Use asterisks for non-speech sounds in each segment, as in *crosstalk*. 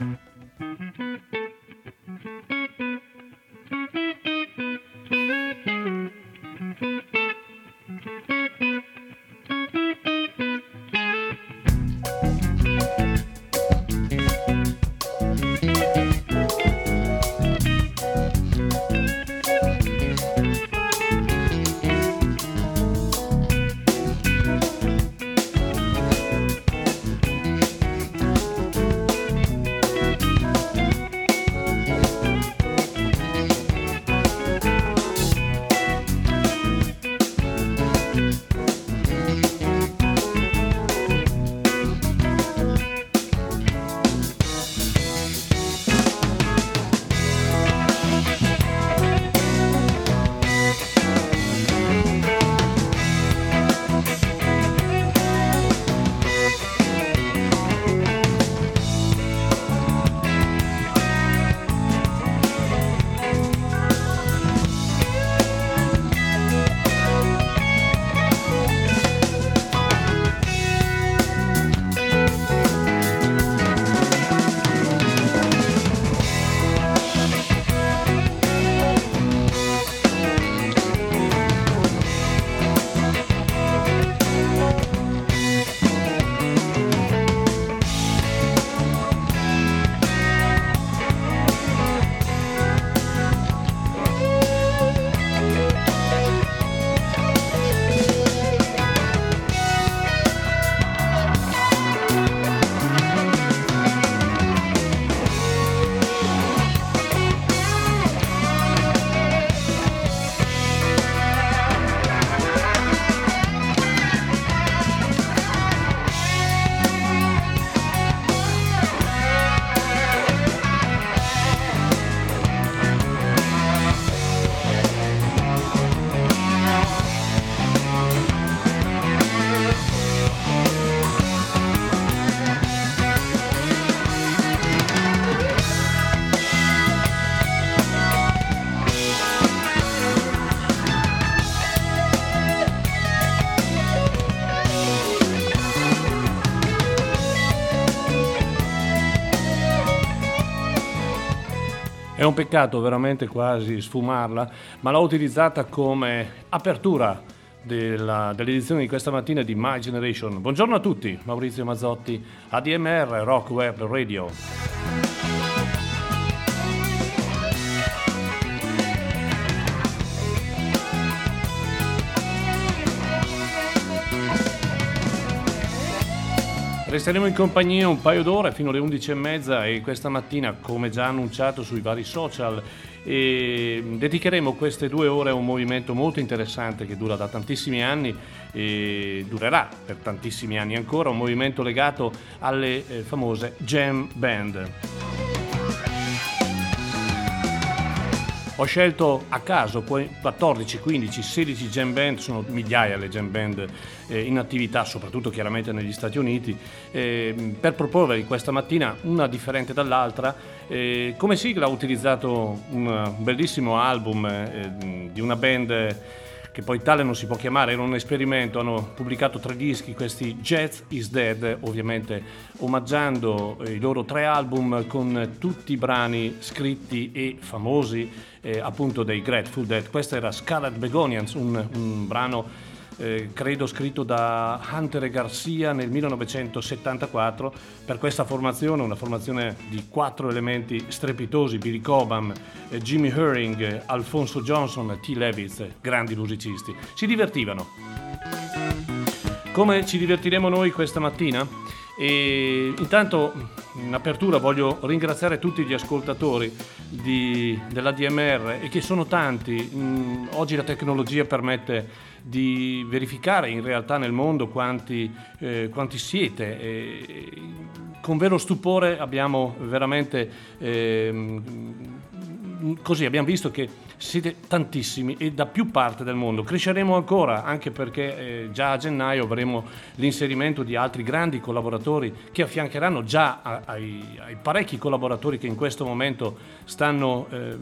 Mm-hmm. Un peccato veramente quasi sfumarla, ma l'ho utilizzata come apertura della, dell'edizione di questa mattina di My Generation. Buongiorno a tutti, Maurizio Mazzotti, ADMR Rock Web Radio. Resteremo in compagnia un paio d'ore fino alle 11.30 e questa mattina, come già annunciato sui vari social, dedicheremo queste due ore a un movimento molto interessante che dura da tantissimi anni e durerà per tantissimi anni ancora, un movimento legato alle eh, famose jam band. Ho scelto a caso 14, 15, 16 jam band, sono migliaia le jam band eh, in attività, soprattutto chiaramente negli Stati Uniti, eh, per proporre questa mattina una differente dall'altra. Eh, come sigla ho utilizzato un bellissimo album eh, di una band che poi tale non si può chiamare, era un esperimento, hanno pubblicato tre dischi, questi Jazz is Dead, ovviamente omaggiando i loro tre album con tutti i brani scritti e famosi eh, appunto dei Grateful Dead. Questo era Scarlet Begonians, un, un brano eh, credo scritto da Hunter e Garcia nel 1974 per questa formazione, una formazione di quattro elementi strepitosi, Billy Cobham, eh, Jimmy Herring, Alfonso Johnson, T. Levitz, grandi musicisti. Si divertivano. Come ci divertiremo noi questa mattina? E intanto in apertura voglio ringraziare tutti gli ascoltatori di, della DMR e che sono tanti. Mm, oggi la tecnologia permette di verificare in realtà nel mondo quanti, eh, quanti siete. E, con vero stupore abbiamo veramente eh, così abbiamo visto che siete tantissimi e da più parte del mondo. Cresceremo ancora anche perché eh, già a gennaio avremo l'inserimento di altri grandi collaboratori che affiancheranno già a, ai, ai, parecchi collaboratori che in questo momento stanno eh,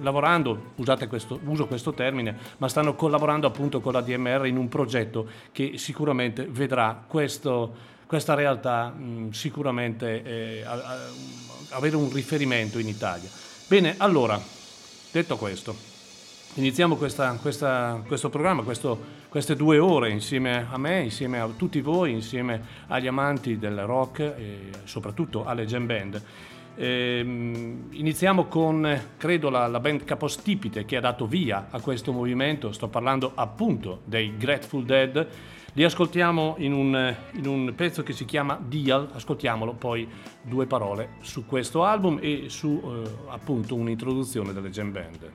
lavorando, questo, uso questo termine, ma stanno collaborando appunto con la DMR in un progetto che sicuramente vedrà questo questa realtà mh, sicuramente eh, a, a, avere un riferimento in Italia. Bene, allora, detto questo, iniziamo questa, questa, questo programma, questo, queste due ore insieme a me, insieme a tutti voi, insieme agli amanti del rock e soprattutto alle jam band. Eh, iniziamo con, credo, la, la, band capostipite che ha dato via a questo movimento, sto parlando appunto dei Grateful Dead. Li ascoltiamo in un, in un pezzo che si chiama Dial, ascoltiamolo poi due parole su questo album e su eh, appunto un'introduzione delle jam band.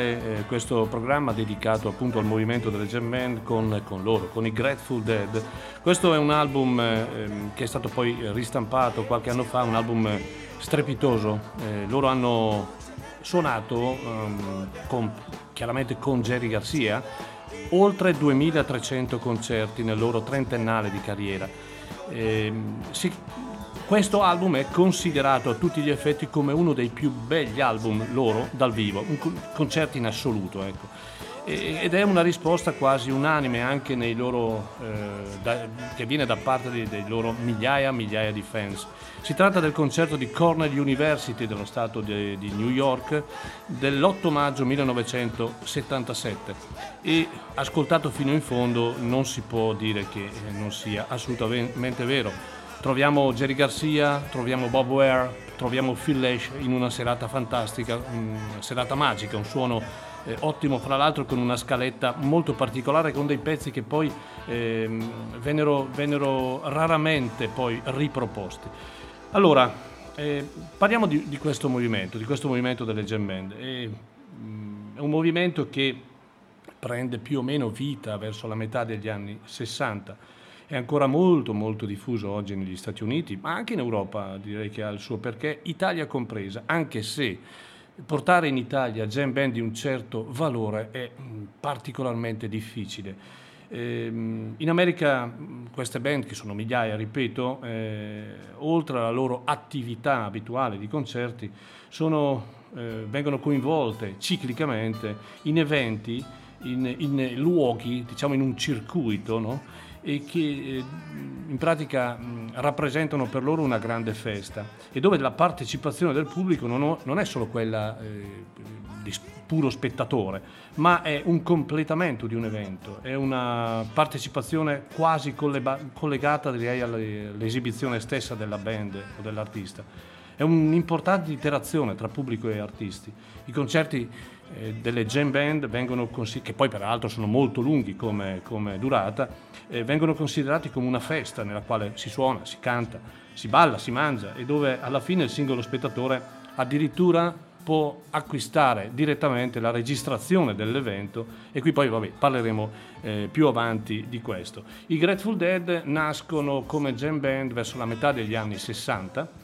Iniziare eh, questo programma dedicato appunto al movimento delle jam band con, con loro, con i Grateful Dead. Questo è un album eh, che è stato poi ristampato qualche anno fa, un album strepitoso. Eh, loro hanno suonato um, con, chiaramente con Jerry Garcia oltre 2300 concerti nel loro trentennale di carriera. Eh, si, questo album è considerato a tutti gli effetti come uno dei più begli album loro dal vivo, un concerto in assoluto. Ecco. Ed è una risposta quasi unanime anche loro, eh, da, che viene da parte dei, dei loro migliaia e migliaia di fans. Si tratta del concerto di Cornell University dello stato di, di New York dell'8 maggio 1977 e ascoltato fino in fondo non si può dire che non sia assolutamente vero Troviamo Jerry Garcia, troviamo Bob Ware, troviamo Phil Lesh in una serata fantastica, una serata magica, un suono eh, ottimo fra l'altro con una scaletta molto particolare con dei pezzi che poi eh, vennero, vennero, raramente poi riproposti. Allora, eh, parliamo di, di, questo movimento, di questo movimento delle jam band. È, mm, è un movimento che prende più o meno vita verso la metà degli anni 60 è ancora molto molto diffuso oggi negli Stati Uniti, ma anche in Europa direi che ha il suo perché, Italia compresa, anche se portare in Italia jam band di un certo valore è mm, particolarmente difficile. Ehm, in America mm, queste band, che sono migliaia, ripeto, eh, oltre alla loro attività abituale di concerti, sono, eh, vengono coinvolte ciclicamente in eventi, in, in luoghi, diciamo in un circuito, no? E che eh, in pratica rappresentano per loro una grande festa e dove la partecipazione del pubblico non, è solo quella eh, di puro spettatore, ma è un completamento di un evento, è una partecipazione quasi collegata direi all'esibizione stessa della band o dell'artista. È un'importante interazione tra pubblico e artisti. I concerti eh, delle jam band vengono che poi peraltro sono molto lunghi come, come durata, eh, vengono considerati come una festa nella quale si suona, si canta, si balla, si mangia e dove alla fine il singolo spettatore addirittura può acquistare direttamente la registrazione dell'evento e qui poi vabbè, parleremo eh, più avanti di questo. I Grateful Dead nascono come jam band verso la metà degli anni 60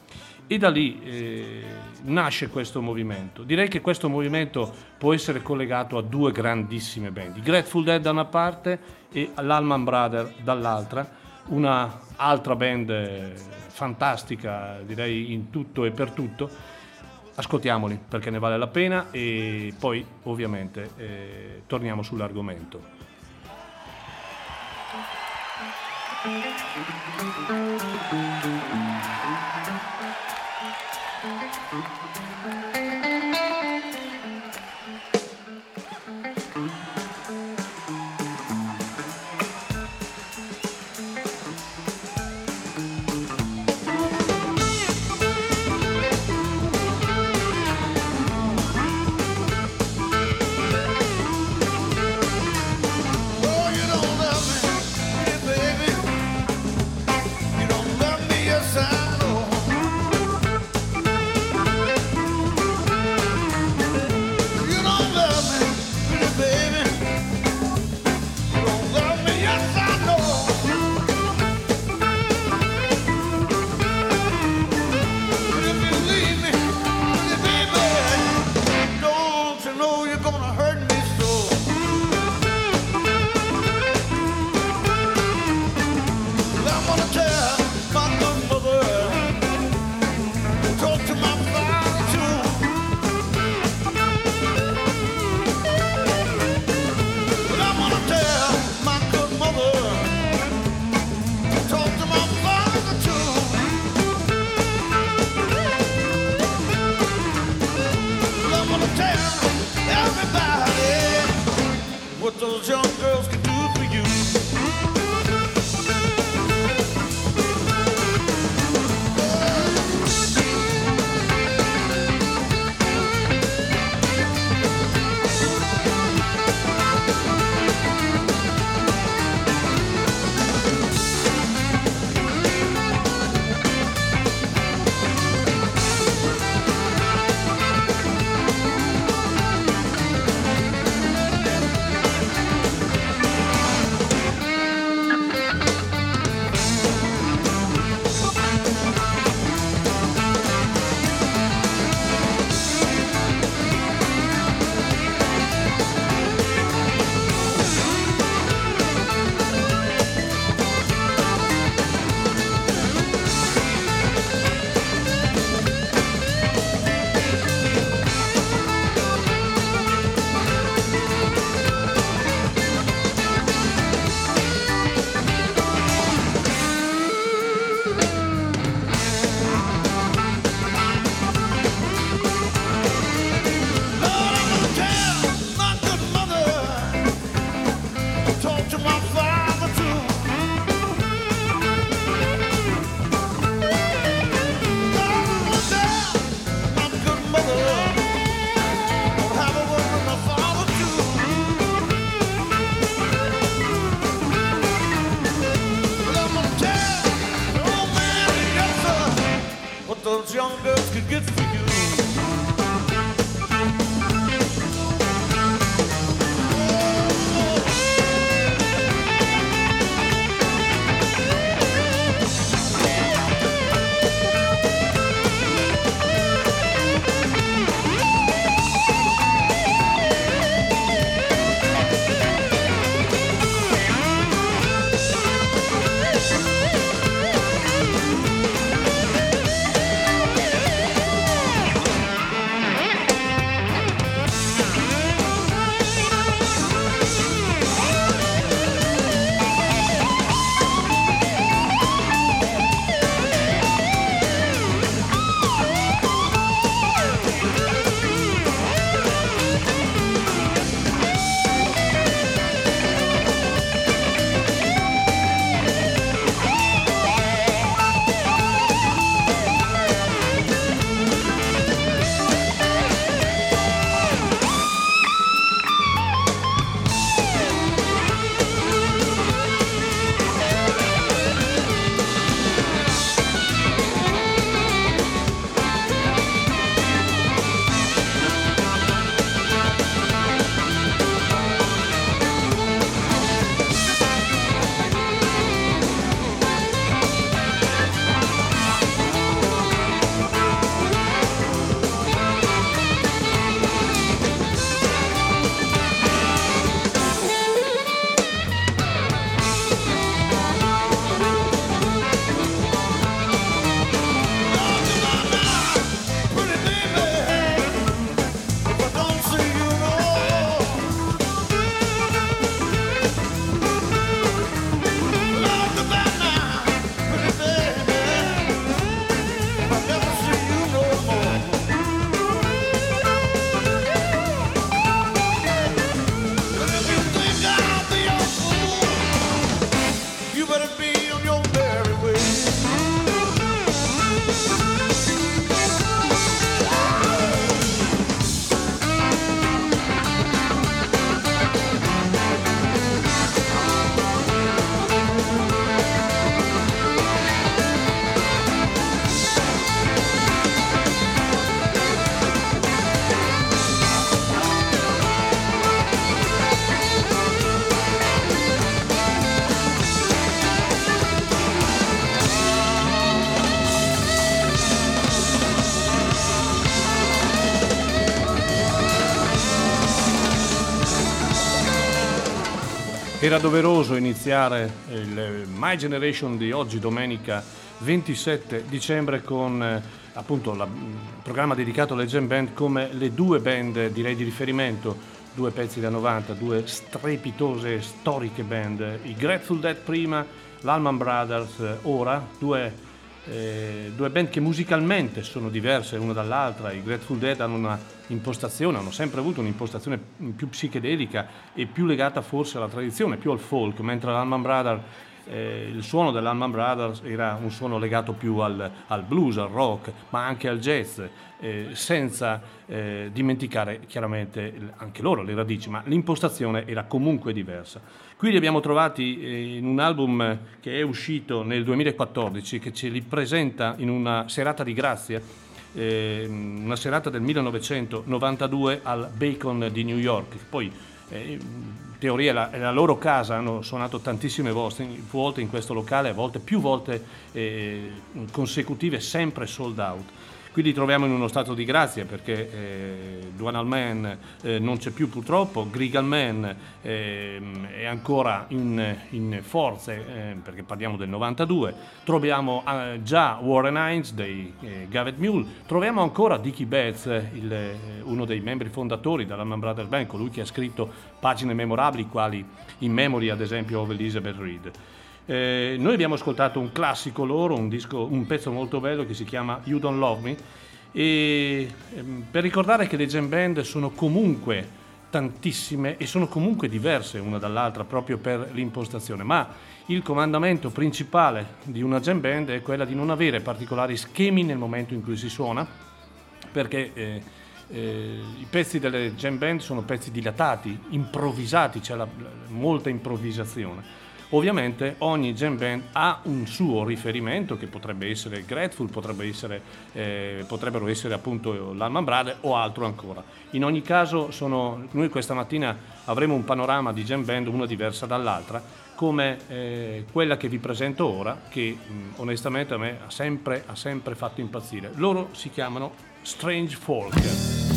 e da lì eh, nasce questo movimento. Direi che questo movimento può essere collegato a due grandissime band, i Grateful Dead da una parte e l'Alman Brother dall'altra, una altra band eh, fantastica, direi in tutto e per tutto. Ascoltiamoli perché ne vale la pena e poi ovviamente eh, torniamo sull'argomento. Thank Era doveroso iniziare il My Generation di oggi, domenica 27 dicembre, con eh, appunto il programma dedicato alle Jam Band come le due band direi di riferimento, due pezzi da 90, due strepitose, storiche band, i Grateful Dead prima, l'Alman Brothers eh, ora, due eh, due band che musicalmente sono diverse l'una dall'altra, i Grateful Dead hanno una impostazione, hanno sempre avuto un'impostazione più psichedelica e più legata forse alla tradizione, più al folk, mentre l'Alman Brothers eh, il suono dell'Alman Brothers era un suono legato più al, al blues, al rock, ma anche al jazz, eh, senza eh, dimenticare chiaramente anche loro le radici, ma l'impostazione era comunque diversa. Qui li abbiamo trovati eh, in un album che è uscito nel 2014, che ce li presenta in una serata di grazia, eh, una serata del 1992 al Bacon di New York. Poi eh, in teoria la, la, loro casa, hanno suonato tantissime volte in questo locale, a volte più volte eh, consecutive, sempre sold out. Qui li troviamo in uno stato di grazia perché eh, Duanal Man eh, non c'è più purtroppo, Grigal Man eh, è ancora in, in forze eh, perché parliamo del 92, troviamo eh, già Warren Hines dei eh, Gavet Mule, troviamo ancora Dickie Betts, il, uno dei membri fondatori della Man Brothers Band, colui che ha scritto pagine memorabili quali In Memory ad esempio of Elizabeth Reed. Eh, noi abbiamo ascoltato un classico loro, un, disco, un, pezzo molto bello che si chiama You Don't Love Me. E ehm, per ricordare che le jam band sono comunque tantissime e sono comunque diverse una dall'altra proprio per l'impostazione, ma il comandamento principale di una jam band è quella di non avere particolari schemi nel momento in cui si suona, perché eh, eh, i pezzi delle jam band sono pezzi dilatati, improvvisati, c'è la, molta improvvisazione Ovviamente ogni jam band ha un suo riferimento che potrebbe essere Grateful, potrebbe essere, eh, potrebbero essere appunto l'Alman Brothers o altro ancora. In ogni caso sono, noi questa mattina avremo un panorama di jam band, una diversa dall'altra, come eh, quella che vi presento ora, che mh, onestamente a me ha sempre, ha sempre fatto impazzire. Loro si chiamano Strange Folk.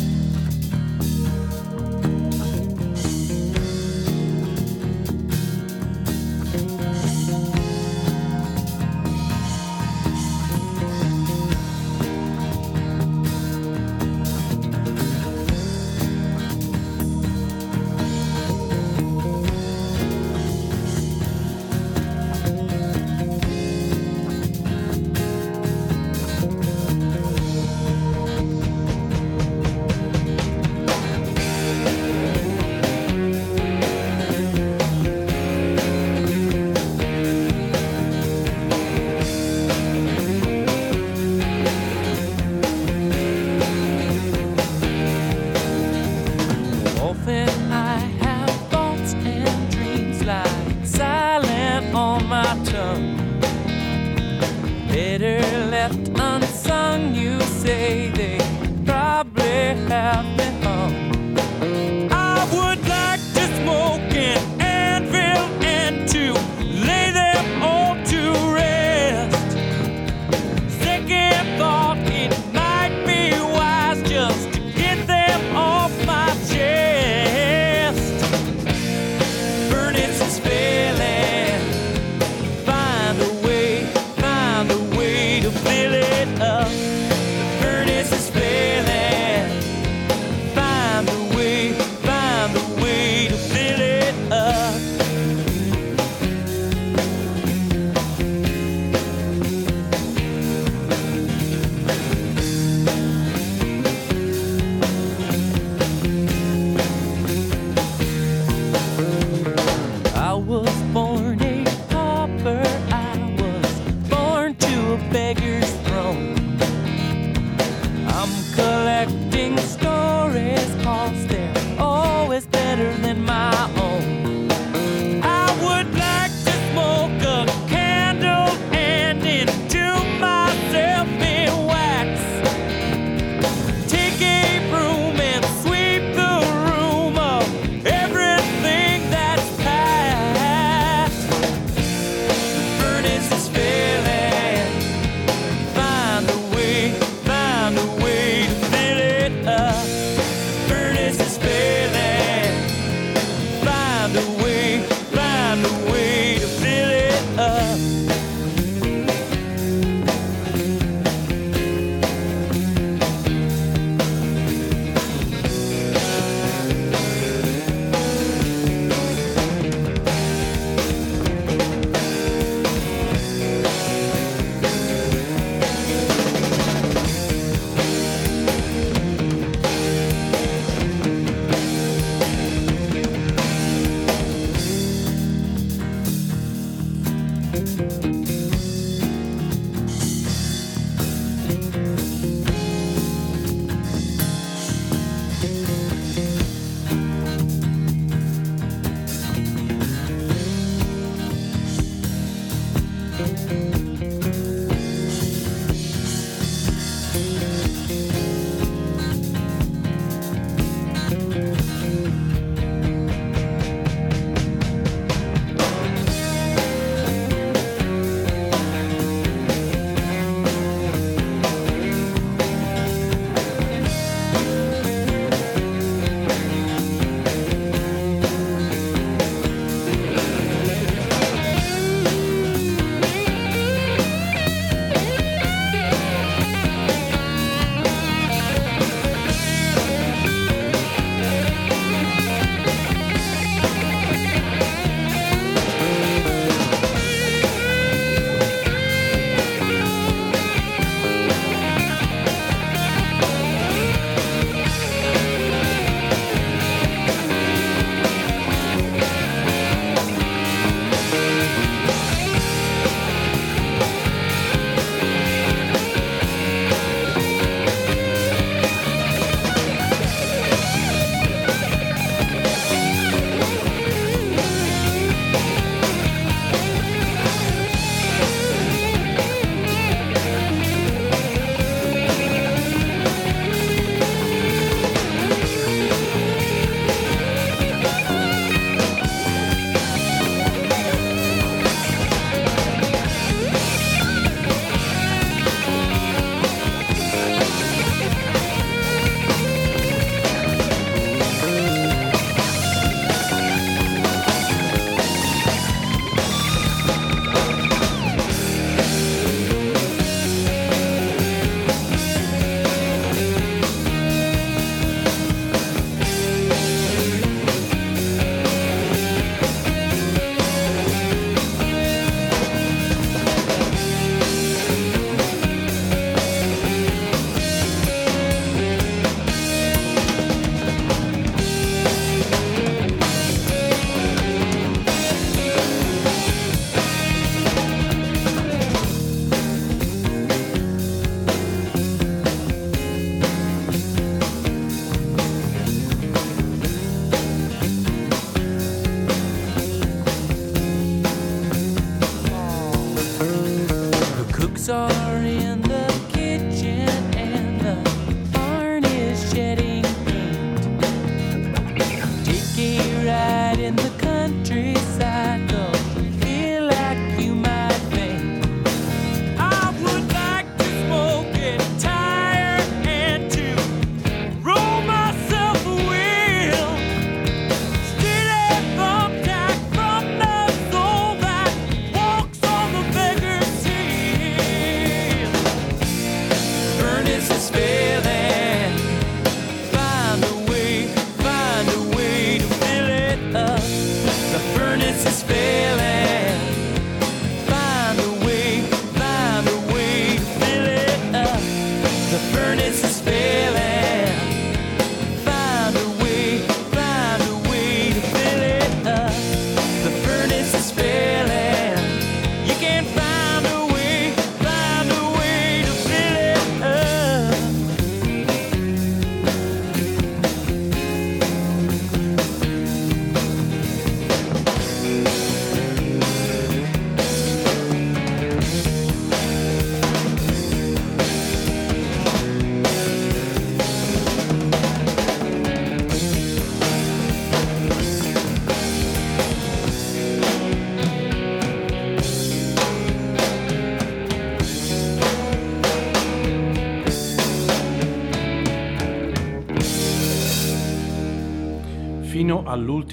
It's a space.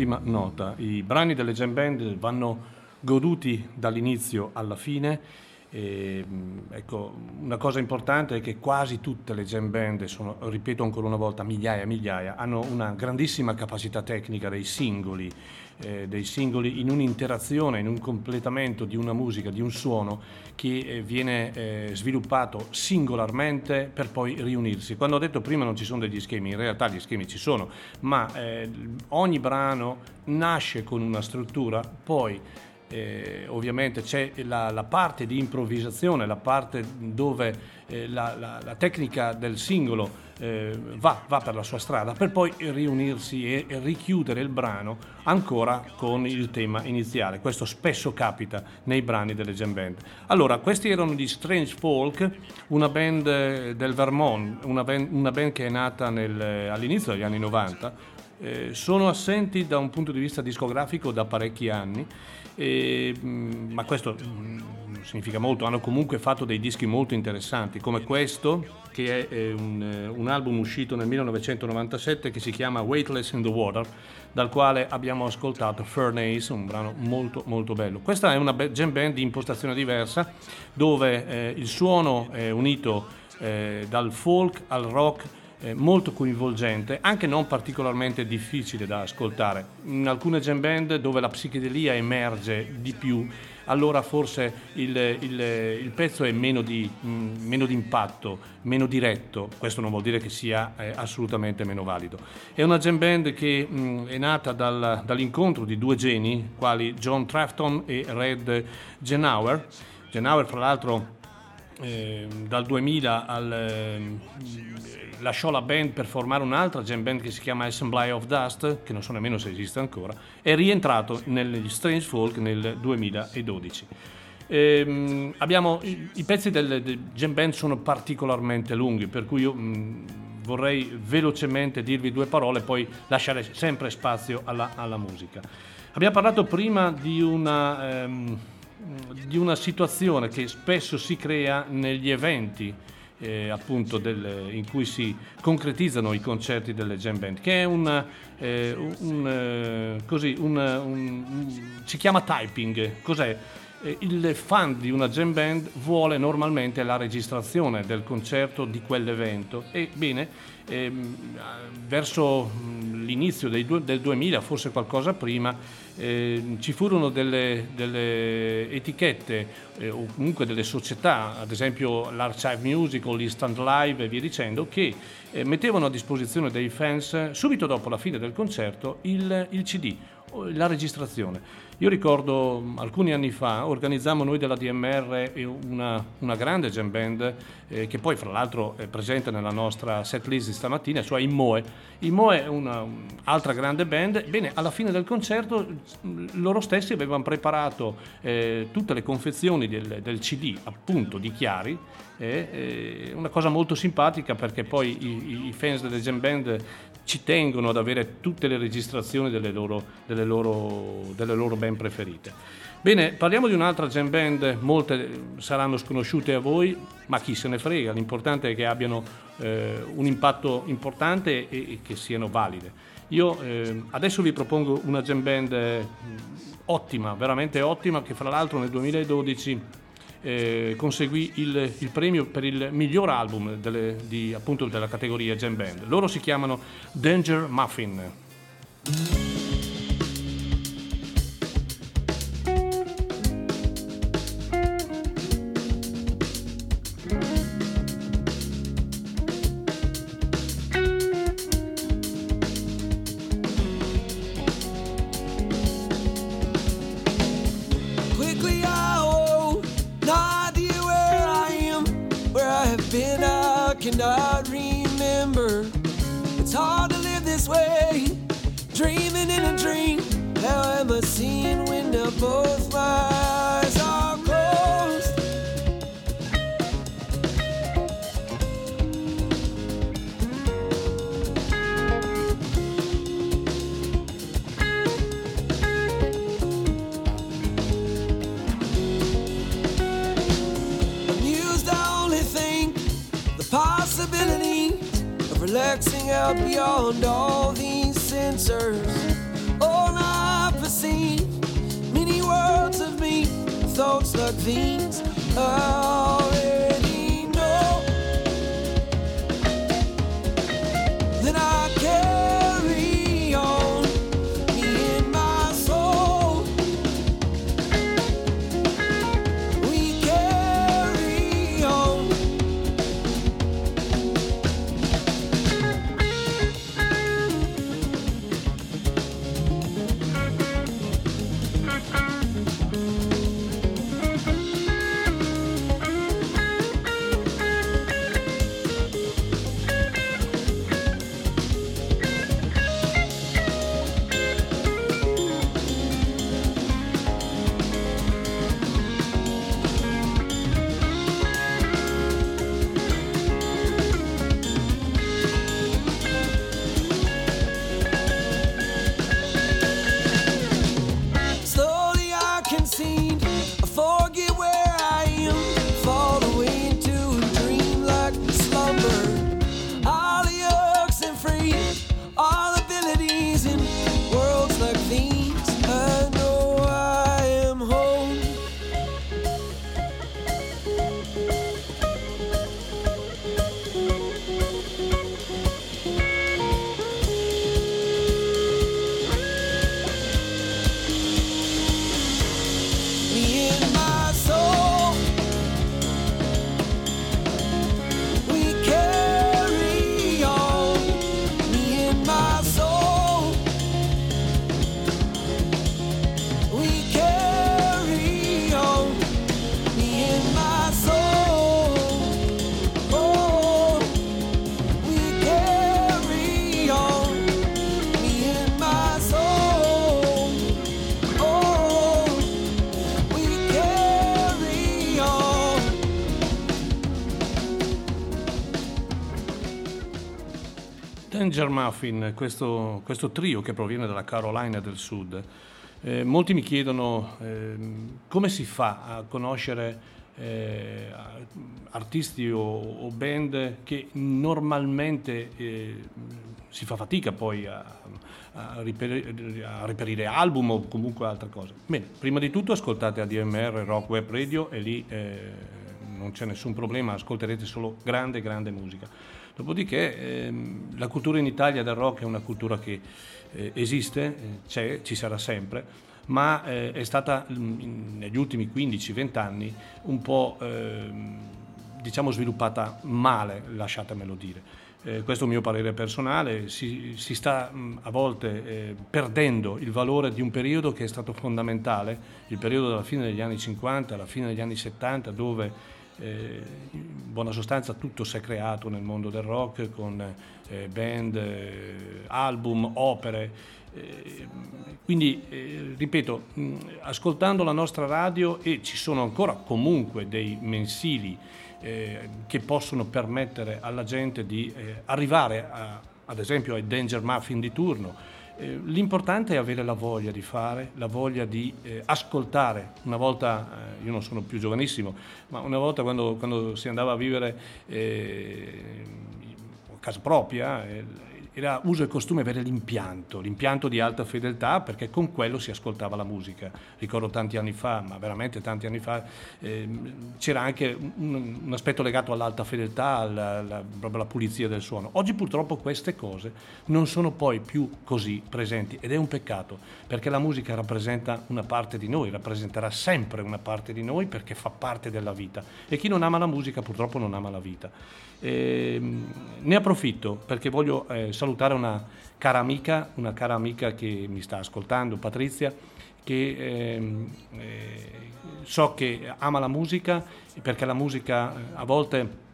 All'ultima nota. I brani delle jam band vanno goduti dall'inizio alla fine. E, ecco, una cosa importante è che quasi tutte le jam band, sono, ripeto ancora una volta, migliaia e migliaia, hanno una grandissima capacità tecnica dei singoli, eh, dei singoli in un'interazione, in un completamento di una musica, di un suono che eh, viene eh, sviluppato singolarmente per poi riunirsi. Quando ho detto prima non ci sono degli schemi, in realtà gli schemi ci sono, ma eh, ogni brano nasce con una struttura, poi eh, ovviamente c'è la, la parte di improvvisazione, la parte dove eh, la, la- la tecnica del singolo eh, va, va per la sua strada per poi riunirsi e, e richiudere il brano ancora con il tema iniziale. Questo spesso capita nei brani delle jam band. Allora, questi erano gli Strange Folk, una band eh, del Vermont, una band, una band che è nata nel- eh, all'inizio degli anni 90. Eh, sono assenti da un punto di vista discografico da parecchi anni, e, mm, ma questo mm, significa molto. Hanno comunque fatto dei dischi molto interessanti, come questo, che è eh, un, eh, un album uscito nel 1997 che si chiama Weightless in the Water, dal quale abbiamo ascoltato Furnace, un brano molto molto bello. Questa è una jam band di impostazione diversa, dove eh, il suono è unito eh, dal folk al rock eh, molto coinvolgente, anche non particolarmente difficile da ascoltare. In alcune jam band dove la psichedelia emerge di più, allora forse il, il- il pezzo è meno di, meno impatto, meno diretto, questo non vuol dire che sia eh, assolutamente meno valido. È una jam band che mh, è nata dal- dall'incontro di due geni, quali John Trafton e Red Genauer. Genauer, fra l'altro, eh, dal 2000 al, ehm, lasciò la band per formare un'altra jam band che si chiama Assembly of Dust, che non so nemmeno se esiste ancora, è rientrato negli Strange Folk nel 2012. Ehm, abbiamo, i, i pezzi delle, delle jam band sono particolarmente lunghi, per cui io mh, vorrei velocemente dirvi due parole e poi lasciare sempre spazio alla, alla musica. Abbiamo parlato prima di una, ehm, di una situazione che spesso si crea negli eventi eh, appunto del- in cui si concretizzano i concerti delle jam band, che è un, eh, un, eh, così, un- un- un- si chiama typing. Cos'è? Eh, Il fan di una jam band vuole normalmente la registrazione del concerto di quell'evento. Ebbene, ehm, verso l'inizio due- del 2000, forse qualcosa prima, eh, ci furono delle, delle etichette eh, o comunque delle società, ad esempio l'Archive Music o l'Instant Live e via dicendo, che eh, mettevano a disposizione dei fans eh, subito dopo la fine del concerto il, il CD, la registrazione. Io ricordo alcuni anni fa organizzammo noi della DMR una, una grande jam band eh, che poi fra l'altro è presente nella nostra set list di stamattina, cioè in Moe. In Moe è un'altra grande band. Bene, alla fine del concerto loro stessi avevano preparato eh, tutte le confezioni del, del CD appunto di Chiari eh, una cosa molto simpatica perché poi i, i fans delle jam band ci tengono ad avere tutte le registrazioni delle loro, delle loro, delle loro band preferite. Bene, parliamo di un'altra jam band, molte saranno sconosciute a voi, ma chi se ne frega, l'importante è che abbiano eh, un impatto importante e, e che siano valide. Io eh, adesso vi propongo una jam band eh, ottima, veramente ottima, che fra l'altro nel 2012 eh, conseguì il, il premio per il miglior album delle- di, appunto della categoria Jam Band. Loro si chiamano Danger Muffin. Danger Muffin, questo, questo trio che proviene dalla Carolina del Sud. Eh, molti mi chiedono ehm, come si fa a conoscere eh, artisti o, o band che normalmente eh, si fa fatica poi a, a reperire, a reperire album o comunque altre cose. Bene, prima di tutto ascoltate ADMR Rock Web Radio e lì eh, non c'è nessun problema, ascolterete solo grande, grande musica. Dopodiché ehm, la cultura in Italia del rock è una cultura che eh, esiste, eh, c'è, ci sarà sempre, ma eh, è stata mm, in- negli ultimi 15-20 anni un po' ehm, diciamo sviluppata male, lasciatemelo dire. Eh, questo è un mio parere personale, si, si sta mh, a volte eh, perdendo il valore di un periodo che è stato fondamentale, il periodo della fine degli anni 50, alla fine degli anni 70, dove in buona sostanza tutto si è creato nel mondo del rock con eh, band, eh, album, opere. eh, quindi, eh, ripeto, ascoltando la nostra radio e ci sono ancora comunque dei mensili eh, che possono permettere alla gente di eh, arrivare a- ad esempio ai Danger Muffin di turno. Eh, L'importante è avere la voglia di fare, la voglia di eh, ascoltare. Una volta, eh, io non sono più giovanissimo, ma una volta quando, quando si andava a vivere eh, a casa propria, eh, era uso e costume avere l'impianto, l'impianto di alta fedeltà perché con quello si ascoltava la musica. Ricordo tanti anni fa, ma veramente tanti anni fa, ehm, c'era anche un, un aspetto legato all'alta fedeltà, alla, alla- alla pulizia del suono. Oggi purtroppo queste cose non sono poi più così presenti ed è un peccato perché la musica rappresenta una parte di noi, rappresenterà sempre una parte di noi perché fa parte della vita e chi non ama la musica purtroppo non ama la vita. Ehm, ne approfitto perché voglio eh, salutare una cara amica, una cara amica che mi sta ascoltando, Patrizia, che ehm, eh, so che ama la musica perché la musica eh, a volte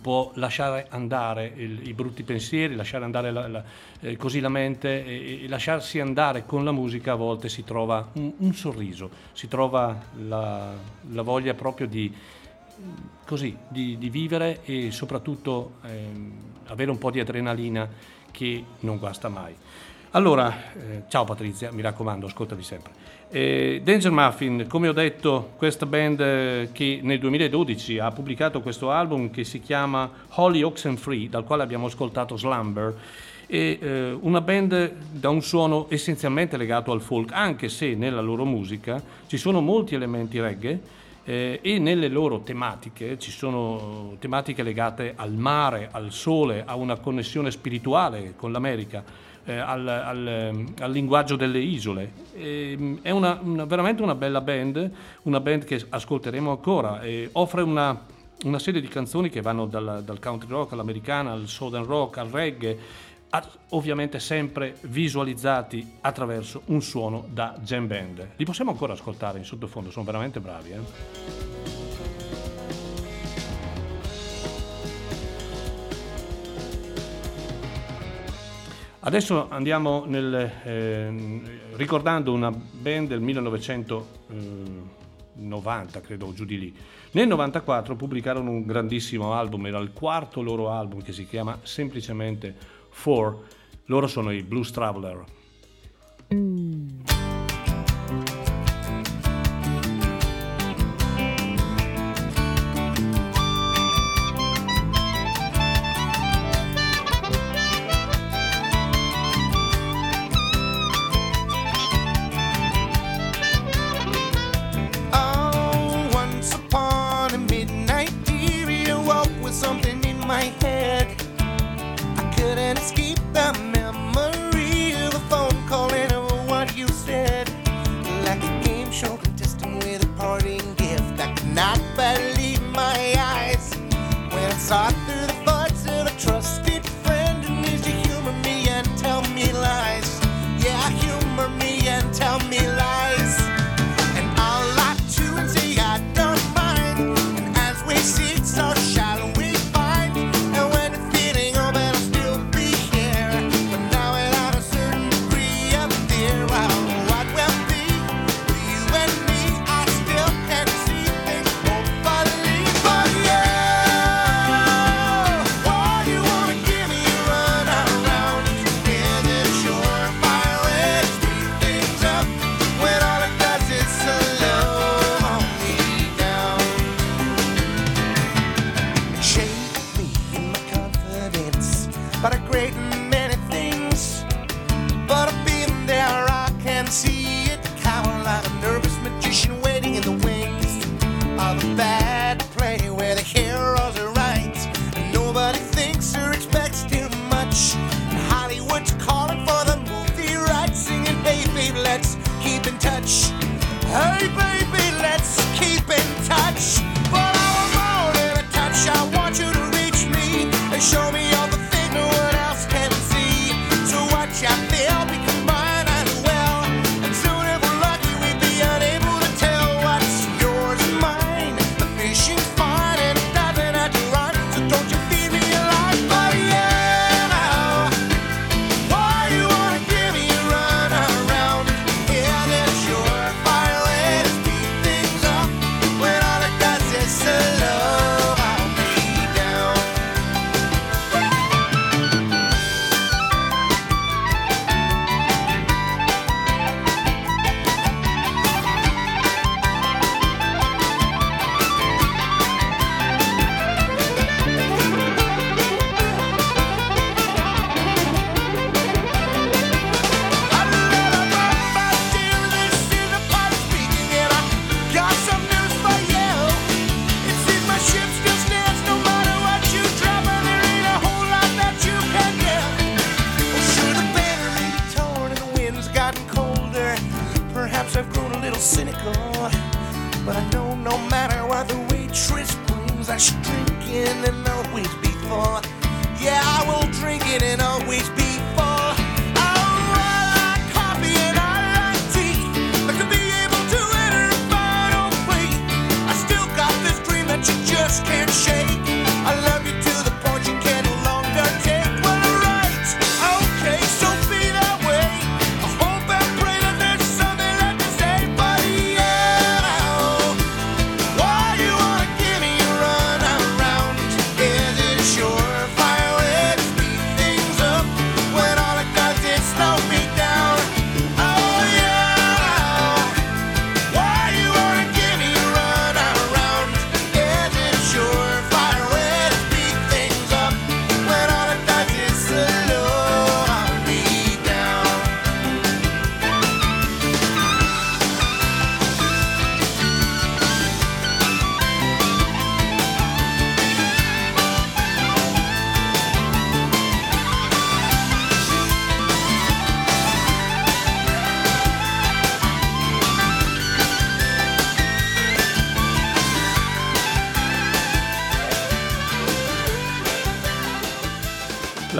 può lasciare andare il, i brutti pensieri, lasciare andare la, la, eh, così la mente e, e, lasciarsi andare con la musica a volte si trova un, un sorriso, si trova la, la voglia proprio di, così, di, di vivere e soprattutto ehm, avere un po' di adrenalina che non guasta mai. Allora, eh, ciao Patrizia, mi raccomando, ascoltami sempre. Eh, Danger Muffin, come ho detto, questa band eh, che nel 2012 ha pubblicato questo album che si chiama Holly Oxenfree, dal quale abbiamo ascoltato Slumber, è eh, una band da un suono essenzialmente legato al folk, anche se nella loro musica ci sono molti elementi reggae, eh, e nelle loro tematiche ci sono tematiche legate al mare, al sole, a una connessione spirituale con l'America, eh, al, al, al, linguaggio delle isole. E, è una, una, veramente una bella band, una band che ascolteremo ancora, e offre una, una serie di canzoni che vanno dal, dal country rock all'americana, al southern rock, al reggae ovviamente sempre visualizzati attraverso un suono da jam band. Li possiamo ancora ascoltare in sottofondo, sono veramente bravi. Eh? Adesso andiamo nel, eh, ricordando una band del 1990, credo, giù di lì. Nel 94 pubblicarono un grandissimo album, era il quarto loro album che si chiama semplicemente 4, loro sono i Blues Traveler. Mm.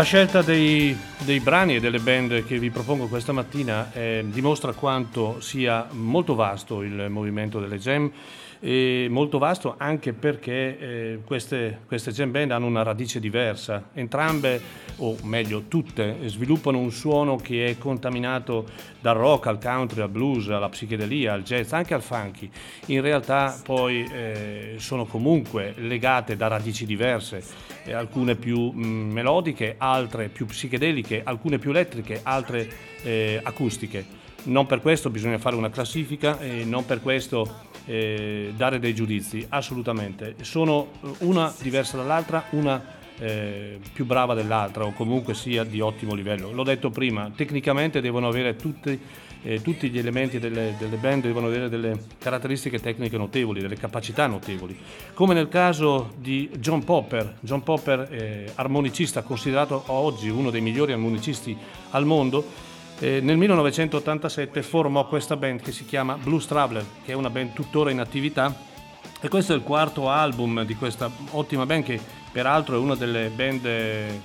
Scelta dei, dei brani e delle band che vi propongo questa mattina eh, dimostra quanto sia molto vasto il movimento delle jam e molto vasto anche perché eh, queste, queste jam band hanno una radice diversa. Entrambe, o meglio tutte, sviluppano un suono che è contaminato dal rock al country, al blues, alla psichedelia, al jazz, anche al funky. In realtà poi eh, sono comunque legate da radici diverse, eh, alcune più mh, melodiche, altre più psichedeliche, alcune più elettriche, altre eh, acustiche. Non per questo bisogna fare una classifica e non per questo eh, dare dei giudizi, assolutamente. Sono una diversa dall'altra, una eh, più brava dell'altra o comunque sia di ottimo livello. L'ho detto prima, tecnicamente devono avere tutti, eh, tutti gli elementi delle, delle band, devono avere delle caratteristiche tecniche notevoli, delle capacità notevoli. Come nel caso di John Popper, John Popper eh, armonicista, considerato oggi uno dei migliori armonicisti al mondo, eh, nel 1987 formò questa band che si chiama Blues Traveler, che è una band tuttora in attività e questo è il quarto album di questa ottima band che peraltro è una delle band eh,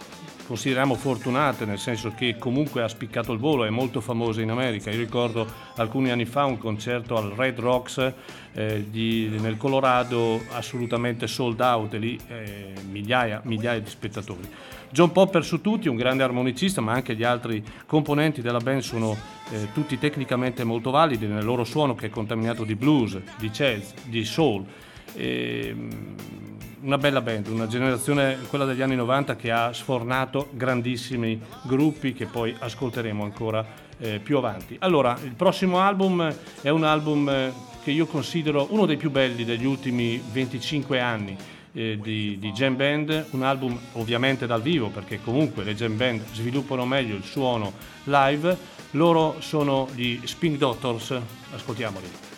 consideriamo fortunate, nel senso che comunque ha spiccato il volo, è molto famosa in America. Io ricordo alcuni anni fa un concerto al Red Rocks eh, di, nel Colorado assolutamente sold out, e lì eh, migliaia, migliaia di spettatori. John Popper su tutti, un grande armonicista, ma anche gli altri componenti della band sono eh, tutti tecnicamente molto validi nel loro suono che è contaminato di blues, di jazz, di soul. E, una bella band, una generazione, quella degli anni 90, che ha sfornato grandissimi gruppi che poi ascolteremo ancora eh, più avanti. Allora, il prossimo album è un album eh, che io considero uno dei più belli degli ultimi 25 anni. Eh, di, di jam band, un album ovviamente dal vivo perché comunque le jam band sviluppano meglio il suono live, loro sono gli Spin Doctors, ascoltiamoli.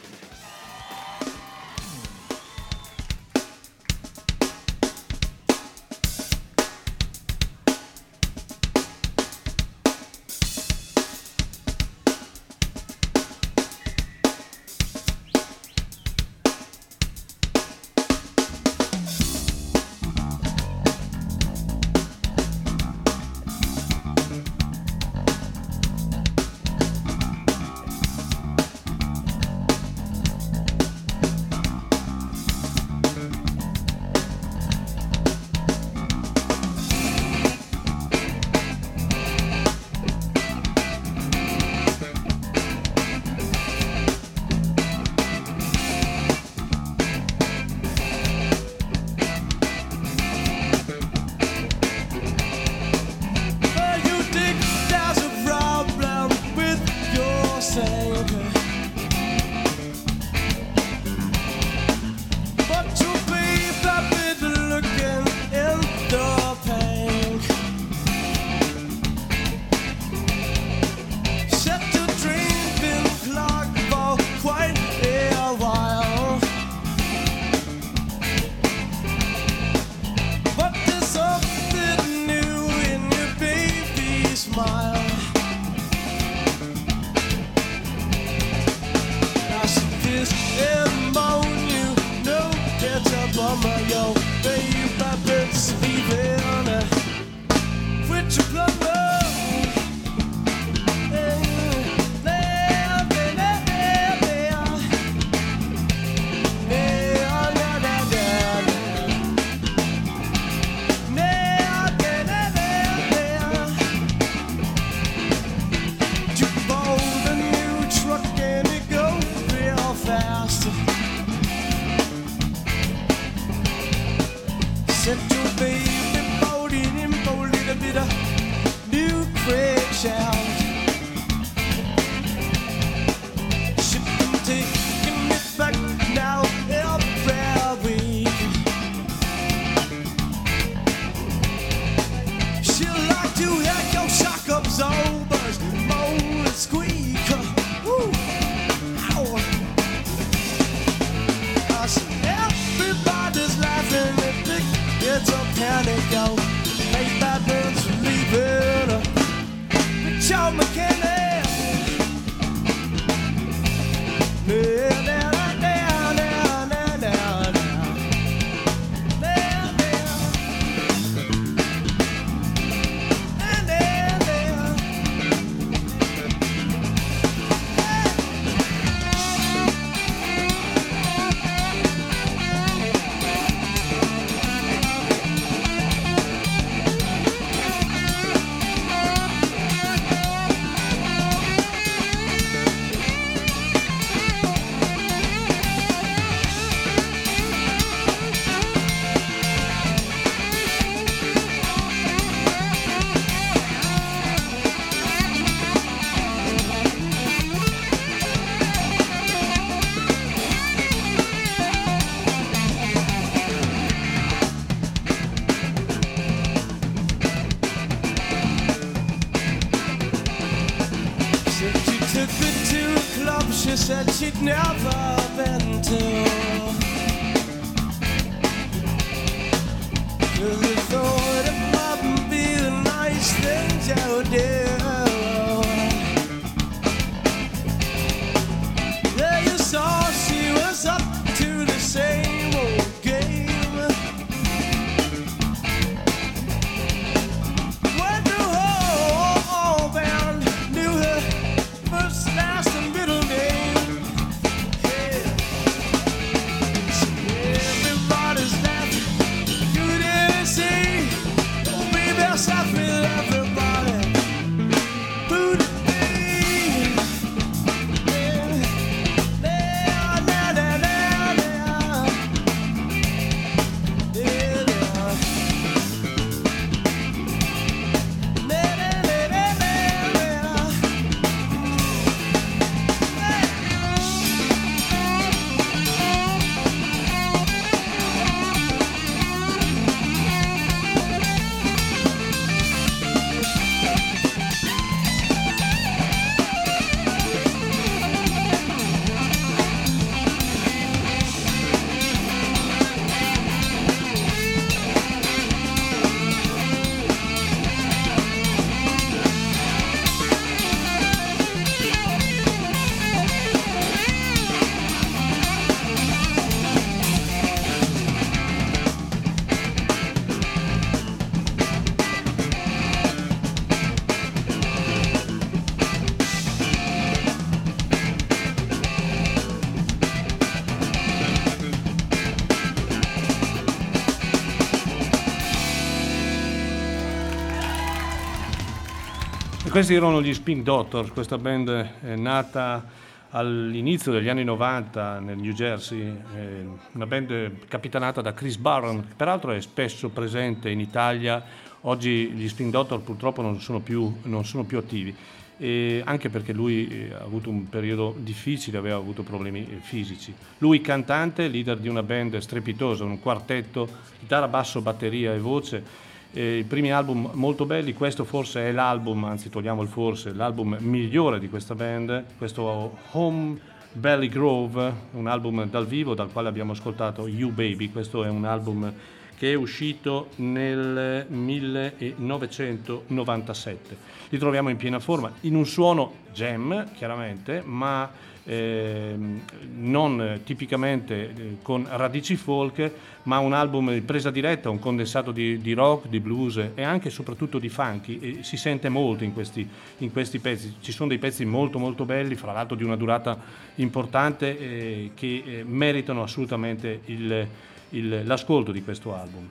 Questi erano gli Spink Doctors, questa band è nata all'inizio degli anni 90 nel New Jersey, eh, una band capitanata da Chris Barron, che peraltro è spesso presente in Italia. Oggi gli Spink Doctors purtroppo non sono più, non sono più attivi, e anche perché lui eh, ha avuto un periodo difficile, aveva avuto problemi eh, fisici. Lui cantante, leader di una band strepitosa, un quartetto, chitarra, basso, batteria e voce, eh, I primi album molto belli, questo forse è l'album, anzi togliamo il forse, l'album migliore di questa band, questo Home Belly Grove, un album dal vivo dal quale abbiamo ascoltato You Baby, questo è un album che è uscito nel 1997. Li troviamo in piena forma, in un suono jam chiaramente, ma ehm, non tipicamente eh, con radici folk, ma un album di presa diretta, un condensato di, di rock, di blues e anche e soprattutto di funky. E si sente molto in questi, in questi pezzi. Ci sono dei pezzi molto molto belli, fra l'altro di una durata importante, eh, che eh, meritano assolutamente il- il- l'ascolto di questo album.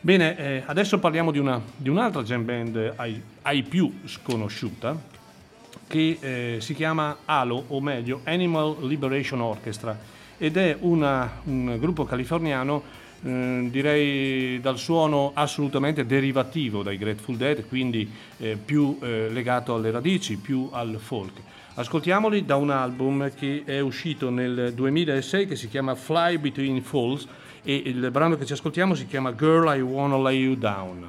Bene, eh, adesso parliamo di, una- di un'altra jam band ai, ai più sconosciuta, che eh, si chiama ALO, o meglio Animal Liberation Orchestra, ed è una- un gruppo californiano, eh, direi dal suono assolutamente derivativo dai Grateful Dead, quindi eh, più eh, legato alle radici, più al folk. Ascoltiamoli da un album che è uscito nel 2006 che si chiama Fly Between Falls e il brano che ci ascoltiamo si chiama Girl I Wanna Lay You Down.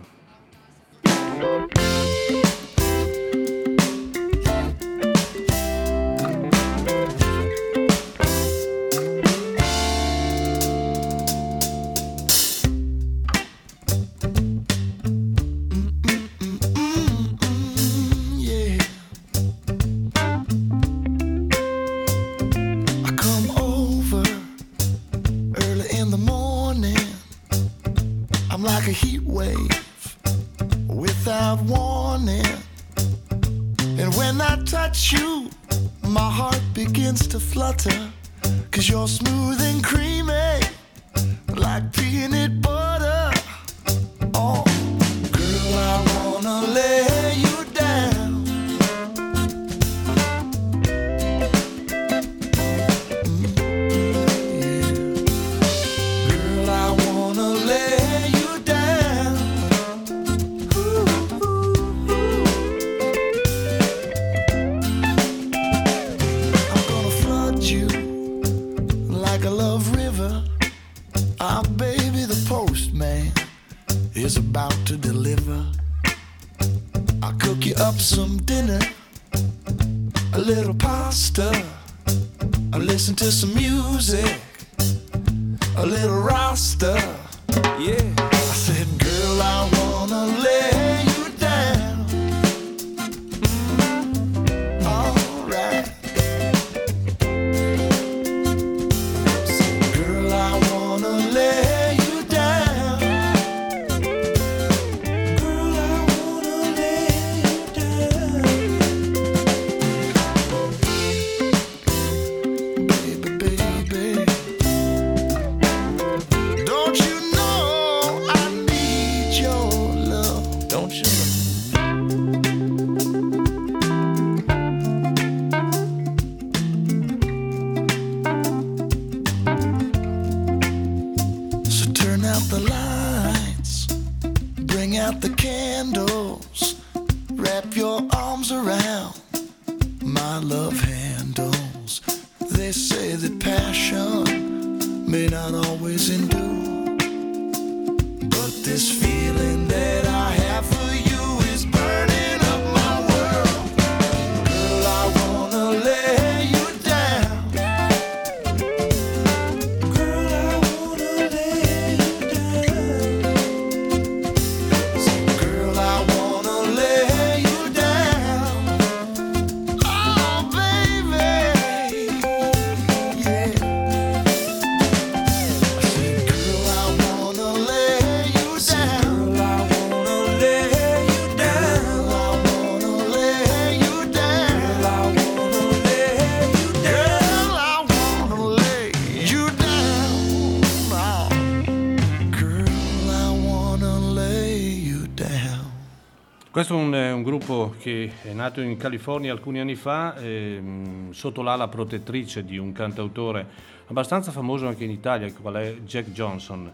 Che è nato in California alcuni anni fa, ehm, sotto l'ala protettrice di un cantautore abbastanza famoso anche in Italia, qual è Jack Johnson.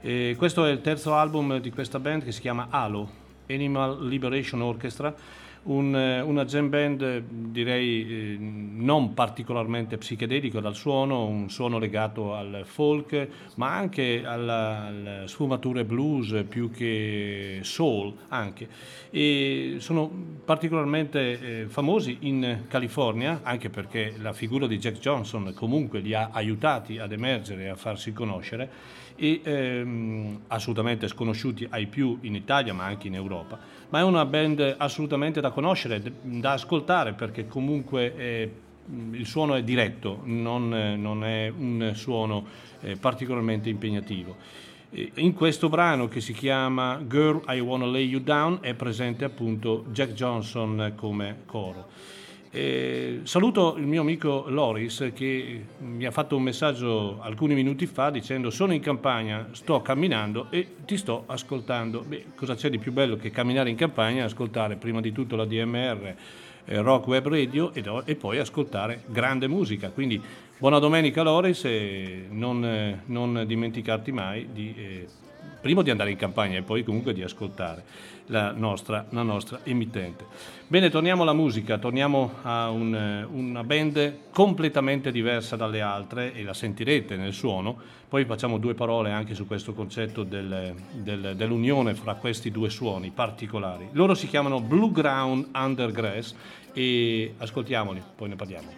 E questo è il terzo album di questa band che si chiama Halo, Animal Liberation Orchestra, un, eh, una jam band eh, direi eh, non particolarmente psichedelico dal suono, un suono legato al folk, ma anche alle sfumature blues più che soul anche. E sono particolarmente eh, famosi in California, anche perché la figura di Jack Johnson comunque li ha aiutati ad emergere e a farsi conoscere e ehm, assolutamente sconosciuti ai più in Italia ma anche in Europa. Ma è una band assolutamente da conoscere, da ascoltare perché comunque eh, il suono è diretto, non, non è un suono eh, particolarmente impegnativo. In questo brano che si chiama Girl I Wanna Lay You Down è presente appunto Jack Johnson come coro. Eh, saluto il mio amico Loris che mi ha fatto un messaggio alcuni minuti fa dicendo sono in campagna, sto camminando e ti sto ascoltando. Beh, cosa c'è di più bello che camminare in campagna ascoltare prima di tutto la DMR eh, Rock Web Radio e, e poi ascoltare grande musica. Quindi buona domenica Loris e non, eh, non dimenticarti mai di... eh, prima di andare in campagna e poi comunque di ascoltare la nostra, la nostra emittente. Bene, torniamo alla musica, torniamo a un, eh, una band completamente diversa dalle altre e la sentirete nel suono, poi facciamo due parole anche su questo concetto del- del- dell'unione fra questi due suoni particolari. Loro si chiamano Blue Ground Undergrass e ascoltiamoli, poi ne parliamo.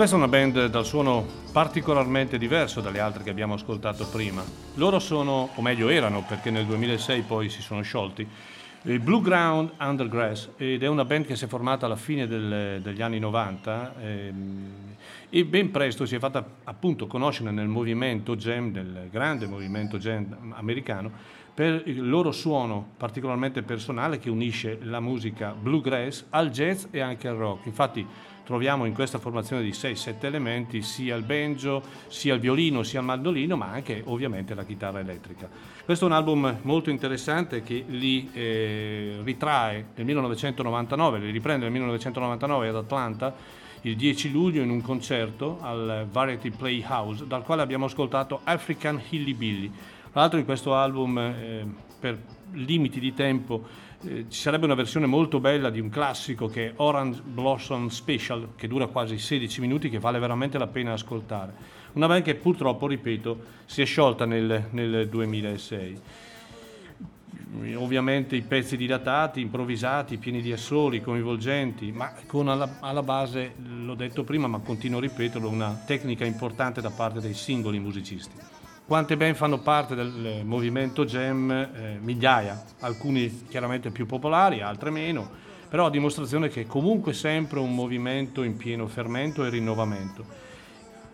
Questa è una band dal suono particolarmente diverso dalle altre che abbiamo ascoltato prima. Loro sono, o meglio erano, perché nel 2006 poi si sono sciolti, Blue Ground Undergrass ed è una band che si è formata alla fine del- degli anni 90 ehm, e ben presto si è fatta appunto conoscere nel movimento jam, nel grande movimento jam americano, per il loro suono particolarmente personale che unisce la musica bluegrass al jazz e anche al rock. Infatti troviamo in questa formazione di 6-7 elementi sia il banjo, sia il violino, sia il mandolino, ma anche ovviamente la chitarra elettrica. Questo è un album molto interessante che li eh, ritrae nel 1999, li riprende nel 1999 ad Atlanta il 10 luglio in un concerto al Variety Playhouse, dal quale abbiamo ascoltato African Hilly Billy. Tra l'altro in questo album, eh, per limiti di tempo, eh, ci sarebbe una versione molto bella di un classico che è Orange Blossom Special, che dura quasi 16 minuti, che vale veramente la pena ascoltare. Una band che purtroppo, ripeto, si è sciolta nel, nel 2006 ovviamente i pezzi dilatati, improvvisati, pieni di assoli, coinvolgenti, ma con alla, alla base, l'ho detto prima, ma continuo a ripeterlo, una tecnica importante da parte dei singoli musicisti. Quante band fanno parte del eh, movimento jam? Eh, migliaia, alcuni chiaramente più popolari, altre meno, però a dimostrazione che è comunque sempre un movimento in pieno fermento e rinnovamento.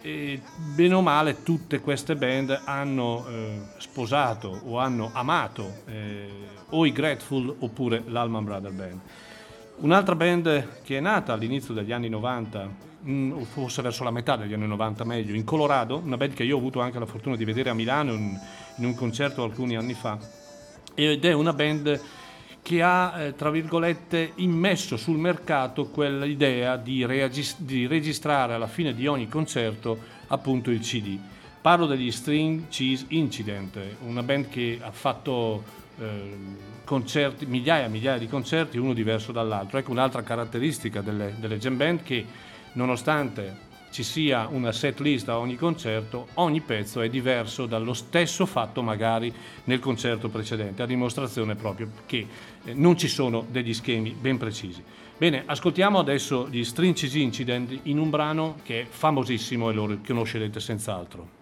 E bene o male tutte queste band hanno eh, sposato o hanno amato eh, o i Grateful oppure l'Alman Brother Band. Un'altra band che è nata all'inizio degli anni 90, mm, o forse verso la metà degli anni 90 meglio, in Colorado, una band che io ho avuto anche la fortuna di vedere a Milano in, in un concerto alcuni anni fa, ed è una band che ha, eh, tra virgolette, immesso sul mercato quell'idea di, reagis- di registrare alla fine di ogni concerto appunto il CD. Parlo degli String Cheese Incident, una band che ha fatto eh, concerti, migliaia e migliaia di concerti, uno diverso dall'altro. Ecco un'altra caratteristica delle, delle jam band che nonostante ci sia una set list a ogni concerto, ogni pezzo è diverso dallo stesso fatto magari nel concerto precedente, a dimostrazione proprio che eh, non ci sono degli schemi ben precisi. Bene, ascoltiamo adesso gli Stringes Incident in un brano che è famosissimo e lo conoscerete senz'altro.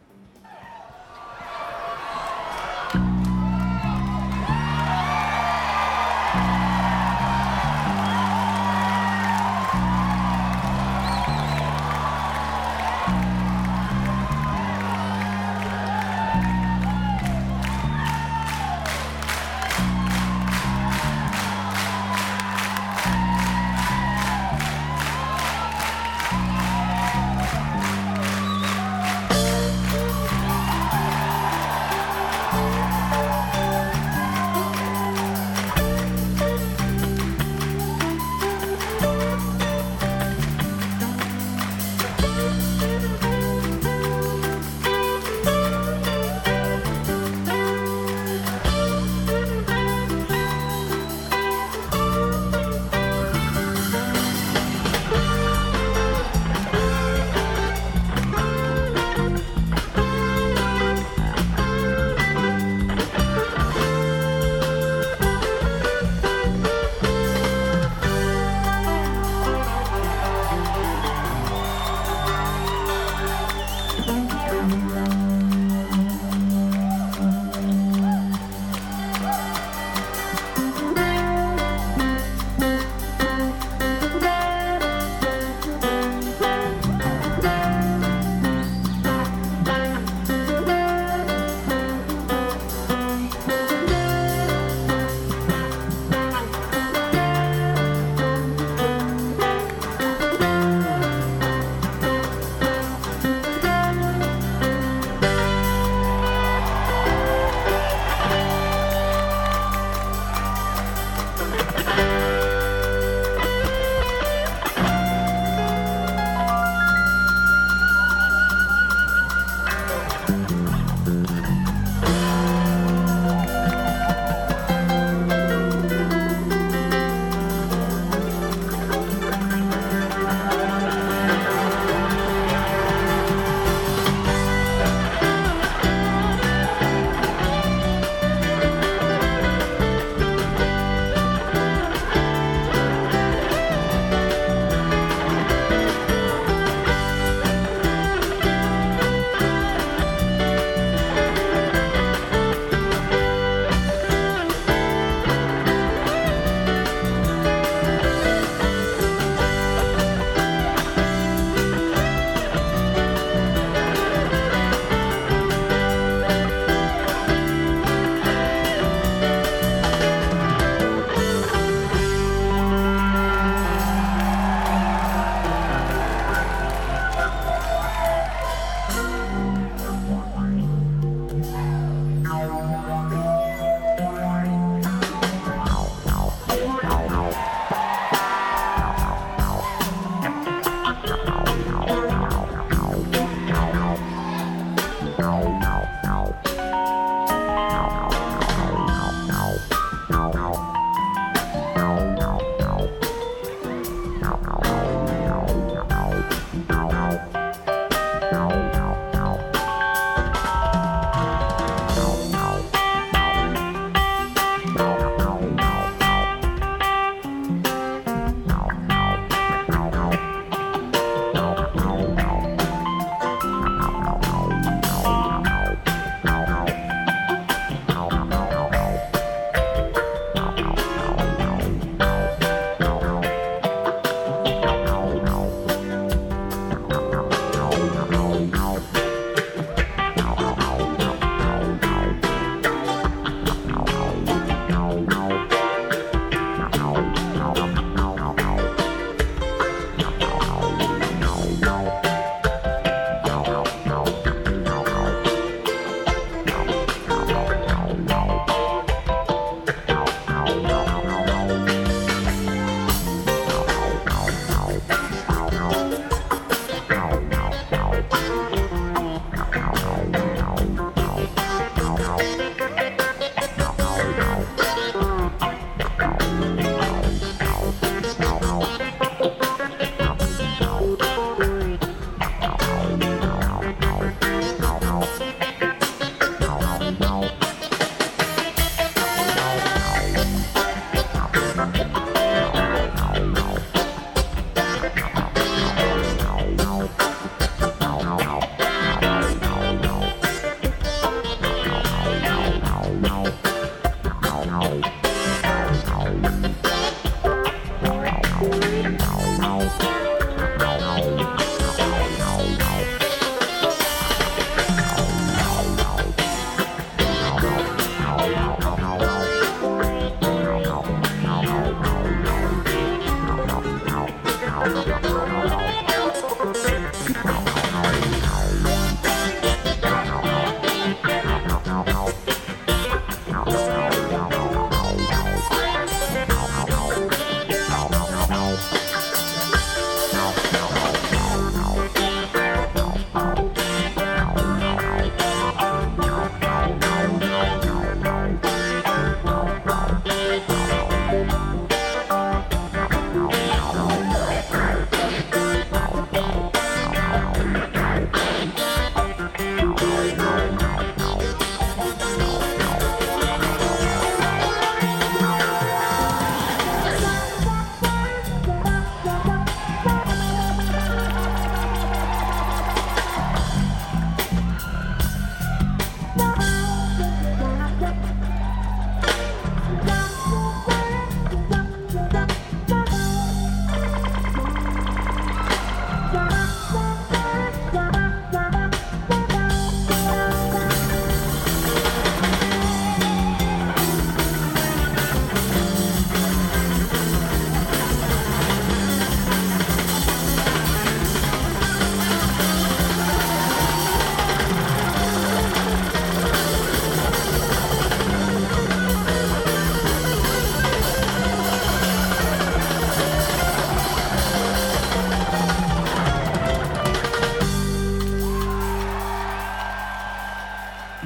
house.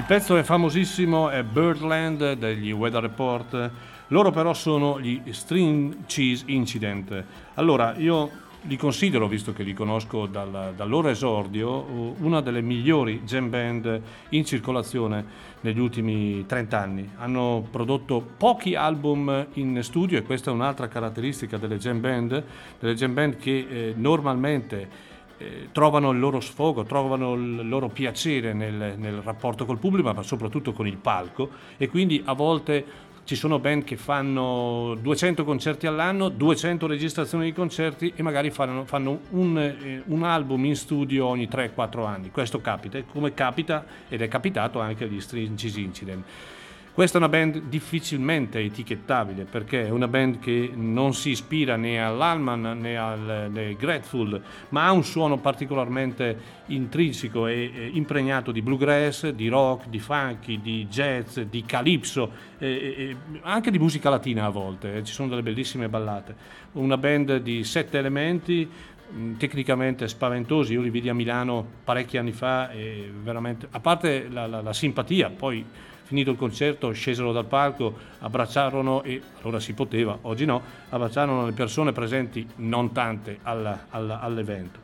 Pezzo è famosissimo, è Birdland degli Weather Report. Loro però sono gli String Cheese Incident. Allora, io li considero, visto che li conosco dal, dal loro esordio, una delle migliori jam band in circolazione negli ultimi 30 anni. Hanno prodotto pochi album in studio e questa è un'altra caratteristica delle jam band, delle jam band che eh, normalmente eh, trovano il loro sfogo, trovano il loro piacere nel, nel rapporto col pubblico, ma soprattutto con il palco e quindi a volte ci sono band che fanno 200 concerti all'anno, 200 registrazioni di concerti e magari fanno, fanno un, eh, un, album in studio ogni 3-4 anni. Questo capita, come capita ed è capitato anche agli Strange Incident. Questa è una band difficilmente etichettabile perché è una band che non si ispira né all'Alman né al Grateful, ma ha un suono particolarmente intrinseco e, impregnato di bluegrass, di rock, di funky, di jazz, di calypso, e, e, anche di musica latina a volte, eh, ci sono delle bellissime ballate. Una band di sette elementi, tecnicamente spaventosi, io li vidi a Milano parecchi anni fa e veramente, a parte la, la, la simpatia, poi finito il concerto scesero dal palco, abbracciarono e allora si poteva, oggi no, abbracciarono le persone presenti, non tante, alla, alla, all'evento.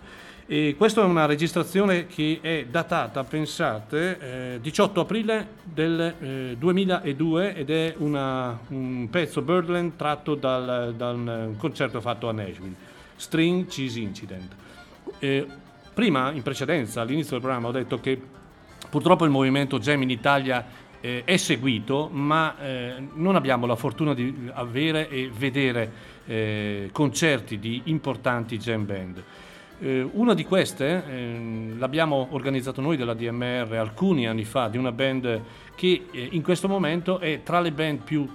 E questa è una registrazione che è datata, pensate, eh, 18 aprile del eh, 2002 ed è una, un pezzo Birdland tratto dal, da un concerto fatto a Nashville, String Cheese Incident. Eh, prima, in precedenza, all'inizio del programma, ho detto che purtroppo il movimento Jam in Italia eh, è seguito, ma eh, non abbiamo la fortuna di avere e vedere eh, concerti di importanti jam band. Eh, una di queste ehm, l'abbiamo organizzato noi della DMR alcuni anni fa, di una band che eh, in questo momento è tra le band più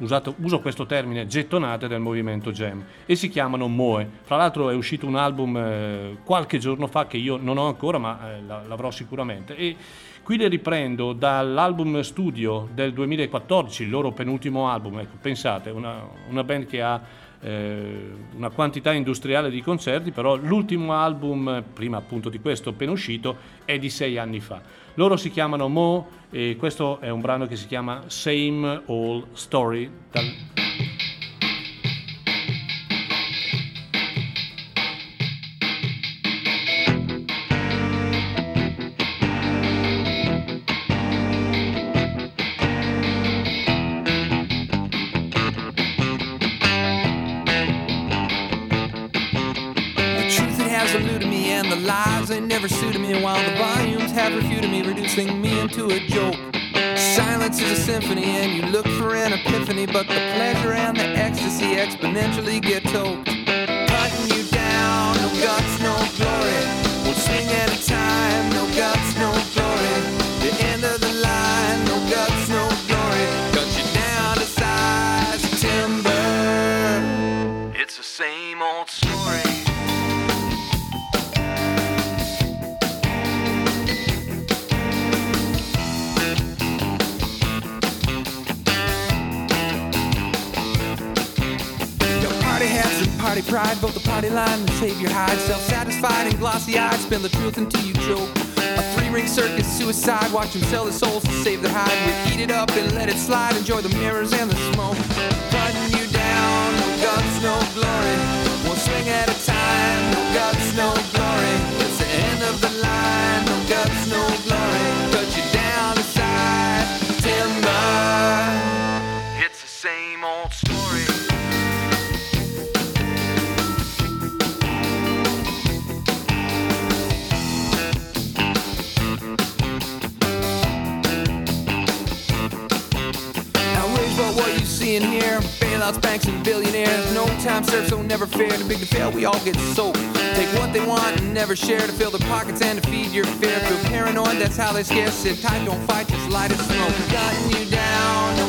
Usato, uso questo termine, gettonate del movimento jam e si chiamano Moe. Fra l'altro è uscito un album eh, qualche giorno fa che io non ho ancora ma eh, l'avrò sicuramente e Qui le riprendo dall'album studio del 2014, il loro penultimo album. Ecco, pensate, una, una band che ha eh, una quantità industriale di concerti, però l'ultimo album, prima appunto di questo appena uscito, è di sei anni fa. Loro si chiamano Mo e questo è un brano che si chiama Same Old Story. Dal... into a joke. Silence is a symphony, and you look for an epiphany, but the watch them sell their souls to save their hide. We eat it up and let it slide, enjoy the mirrors and the fail, we all get soaked. Take what they want and never share to fill their pockets and to feed your fear. Feel paranoid, that's how they scare. Sit tight, don't fight, just light a smoke. Cutting you down,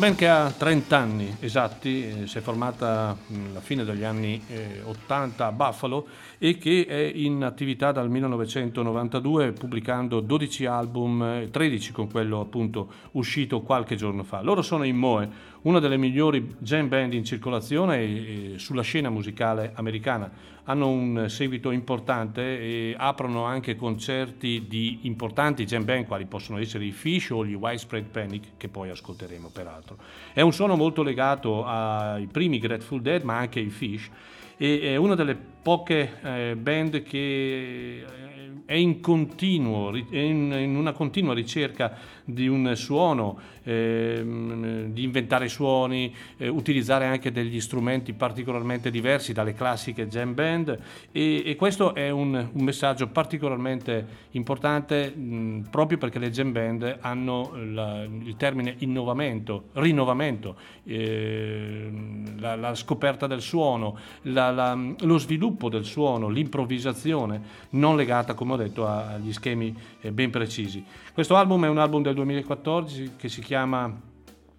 band che ha 30 anni esatti, eh, si è formata alla fine degli anni eh, 80 a Buffalo e che è in attività dal 1992 pubblicando 12 album, eh, 13 con quello appunto uscito qualche giorno fa. Loro sono in Moe, una delle migliori jam band in circolazione e, e sulla scena musicale americana. Hanno un seguito importante e aprono anche concerti di importanti jam band quali possono essere i Fish o gli Widespread Panic che poi ascolteremo peraltro. È un suono molto legato ai primi Grateful Dead ma anche ai Fish e è una delle poche eh, band che è in, continuo, è in una continua ricerca di un suono, ehm, di inventare suoni, eh, utilizzare anche degli strumenti particolarmente diversi dalle classiche jam band e, e questo è un, un, messaggio particolarmente importante mh, proprio perché le jam band hanno la, il termine innovamento, rinnovamento, eh, la, la, scoperta del suono, la, lo sviluppo del suono, l'improvvisazione non legata come ho detto agli schemi eh, ben precisi. Questo album è un album del 2014 che si chiama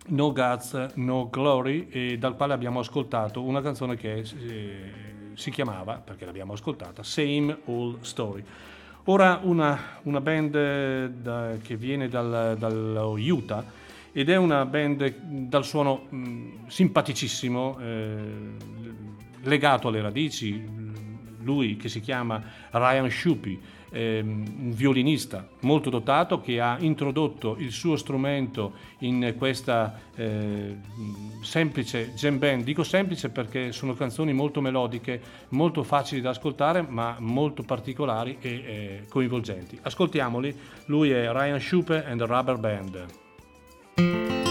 No Guts, No Glory e dal quale abbiamo ascoltato una canzone che eh, si chiamava, perché l'abbiamo ascoltata, Same Old Story. Ora una, una band eh, da, che viene dal, dallo Utah ed è una band dal suono mh, simpaticissimo, eh, legato alle radici, lui che si chiama Ryan Shupi, ehm, un violinista molto dotato che ha introdotto il suo strumento in questa eh, semplice jam band. Dico semplice perché sono canzoni molto melodiche, molto facili da ascoltare, ma molto particolari e eh, coinvolgenti. Ascoltiamoli, lui è Ryan Schupe and the Rubber Band.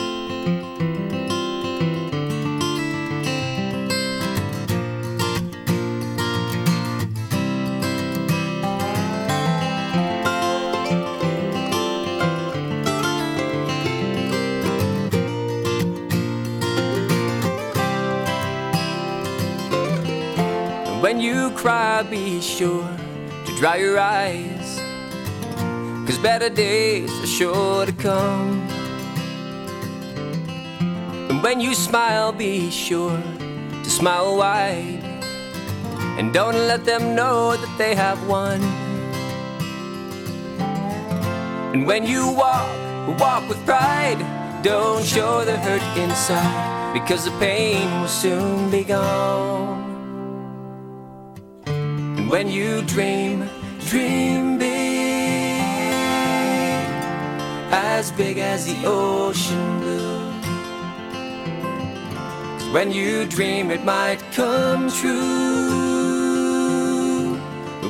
Cry, be sure to dry your eyes. Cause better days are sure to come. And when you smile, be sure to smile wide. And don't let them know that they have won. And when you walk, walk with pride. Don't show the hurt inside, because the pain will soon be gone when you dream, dream big, as big as the ocean blue. When you dream, it might come true.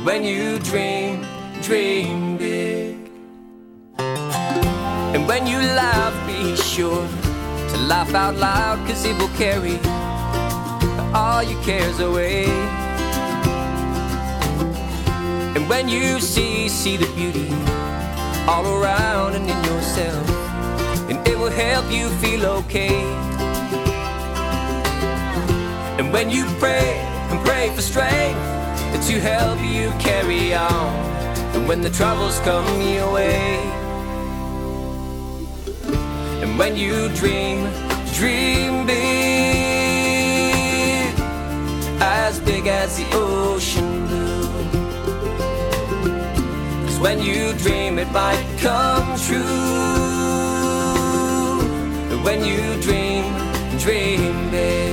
When you dream, dream big. And when you laugh, be sure to laugh out loud, cause it will carry all your cares away. And when you see, see the beauty all around and in yourself, and it will help you feel okay. And when you pray and pray for strength to help you carry on, and when the troubles come your way, and when you dream, dream big, when you dream it might come true. When you dream, dream big.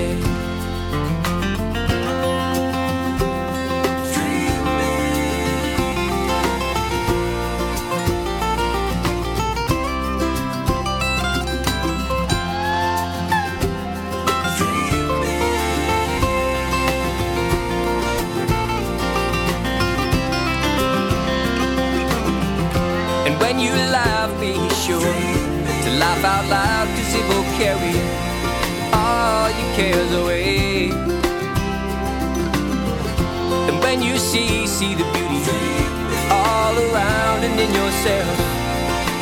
Carry all your cares away. And when you see, see the beauty all around and in yourself,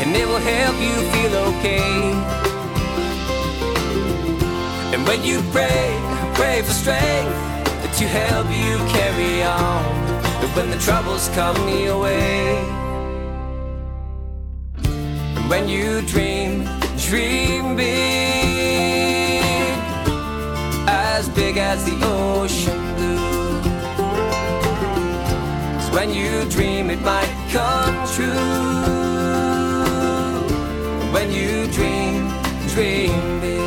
and it will help you feel okay. And when you pray, pray for strength to help you carry on. And when the troubles come your way. And when you dream, dream big. as big as the ocean blue. 'Cause when you dream, it might come true. When you dream, dream big.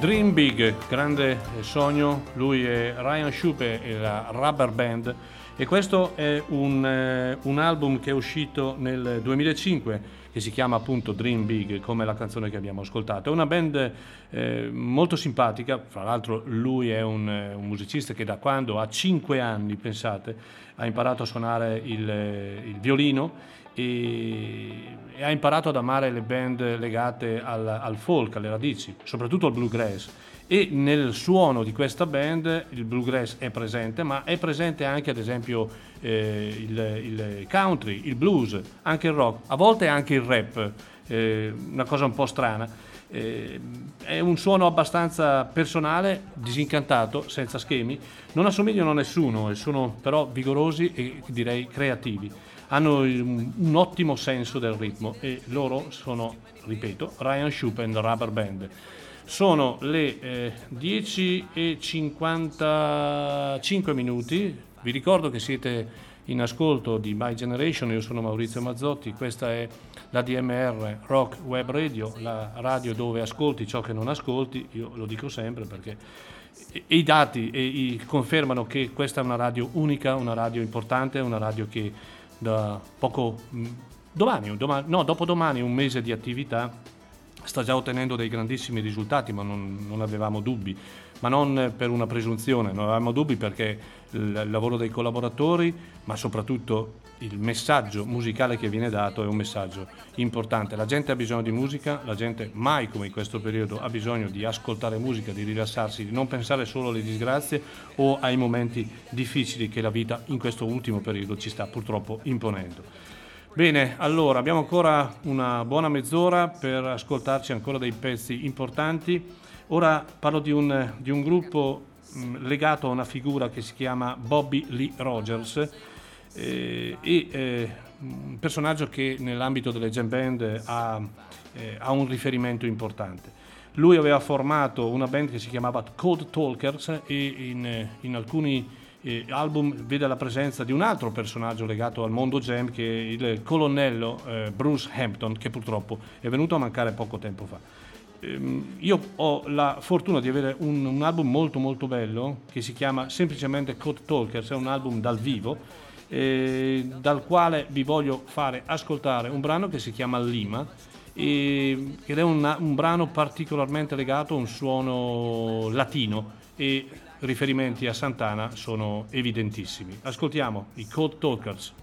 Dream Big, grande sogno, lui è Ryan Schupe e la Rubber Band e questo è un, eh, un album che è uscito nel 2005 che si chiama appunto Dream Big come la canzone che abbiamo ascoltato. È una band eh, molto simpatica, fra l'altro lui è un, eh, un musicista che da quando ha 5 anni, pensate, ha imparato a suonare il, eh, il violino e, e ha imparato ad amare le band legate al, al folk, alle radici, soprattutto al bluegrass. E nel suono di questa band il bluegrass è presente, ma è presente anche ad esempio eh, il, il country, il blues, anche il rock, a volte anche il rap, eh, una cosa un po' strana. Eh, è un suono abbastanza personale, disincantato, senza schemi, non assomigliano a nessuno, sono però vigorosi e direi creativi. Hanno un, un ottimo senso del ritmo e loro sono, ripeto, Ryan Schupp and Rubber Band. Sono le eh, 10 e 55 minuti, vi ricordo che siete in ascolto di My Generation, io sono Maurizio Mazzotti, questa è la DMR Rock Web Radio, la radio dove ascolti ciò che non ascolti, io lo dico sempre perché i dati i- confermano che questa è una radio unica, una radio importante, una radio che da poco, mh, domani, domani no, dopodomani un mese di attività sta già ottenendo dei grandissimi risultati, ma non, non avevamo dubbi, ma non per una presunzione, non avevamo dubbi perché il, lavoro dei collaboratori, ma soprattutto il messaggio musicale che viene dato è un messaggio importante. La gente ha bisogno di musica, la gente mai come in questo periodo ha bisogno di ascoltare musica, di rilassarsi, di non pensare solo alle disgrazie o ai momenti difficili che la vita in questo ultimo periodo ci sta purtroppo imponendo. Bene, allora abbiamo ancora una buona mezz'ora per ascoltarci ancora dei pezzi importanti. Ora parlo di un, di un gruppo mh, legato a una figura che si chiama Bobby Lee Rogers eh, e eh, un personaggio che nell'ambito delle jam band ha, eh, ha un riferimento importante. Lui aveva formato una band che si chiamava Code Talkers e in, in alcuni eh, album vede la presenza di un altro personaggio legato al mondo jam che è il colonnello eh, Bruce Hampton che purtroppo è venuto a mancare poco tempo fa. Ehm, io ho la fortuna di avere un, un album molto molto bello che si chiama semplicemente Code Talkers, è un album dal vivo eh, dal quale vi voglio fare ascoltare un brano che si chiama Lima e- ed è un, un brano particolarmente legato a un suono latino e riferimenti a Santana sono evidentissimi. Ascoltiamo i Code Talkers.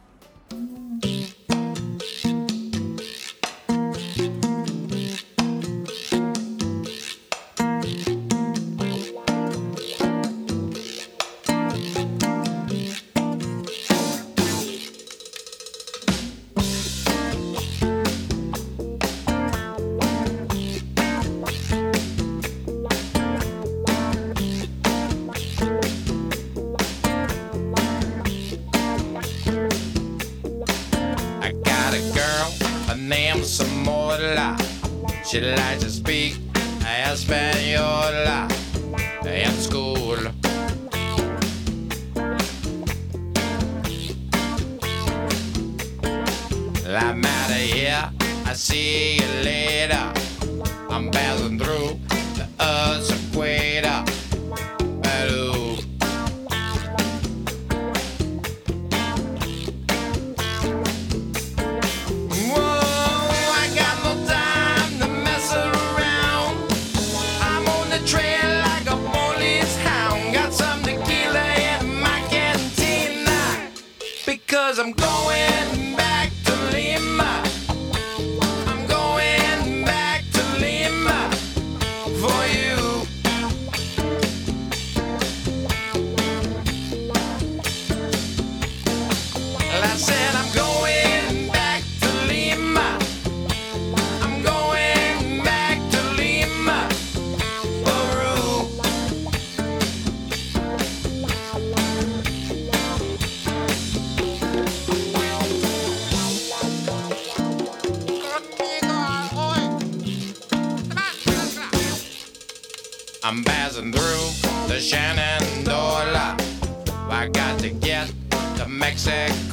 To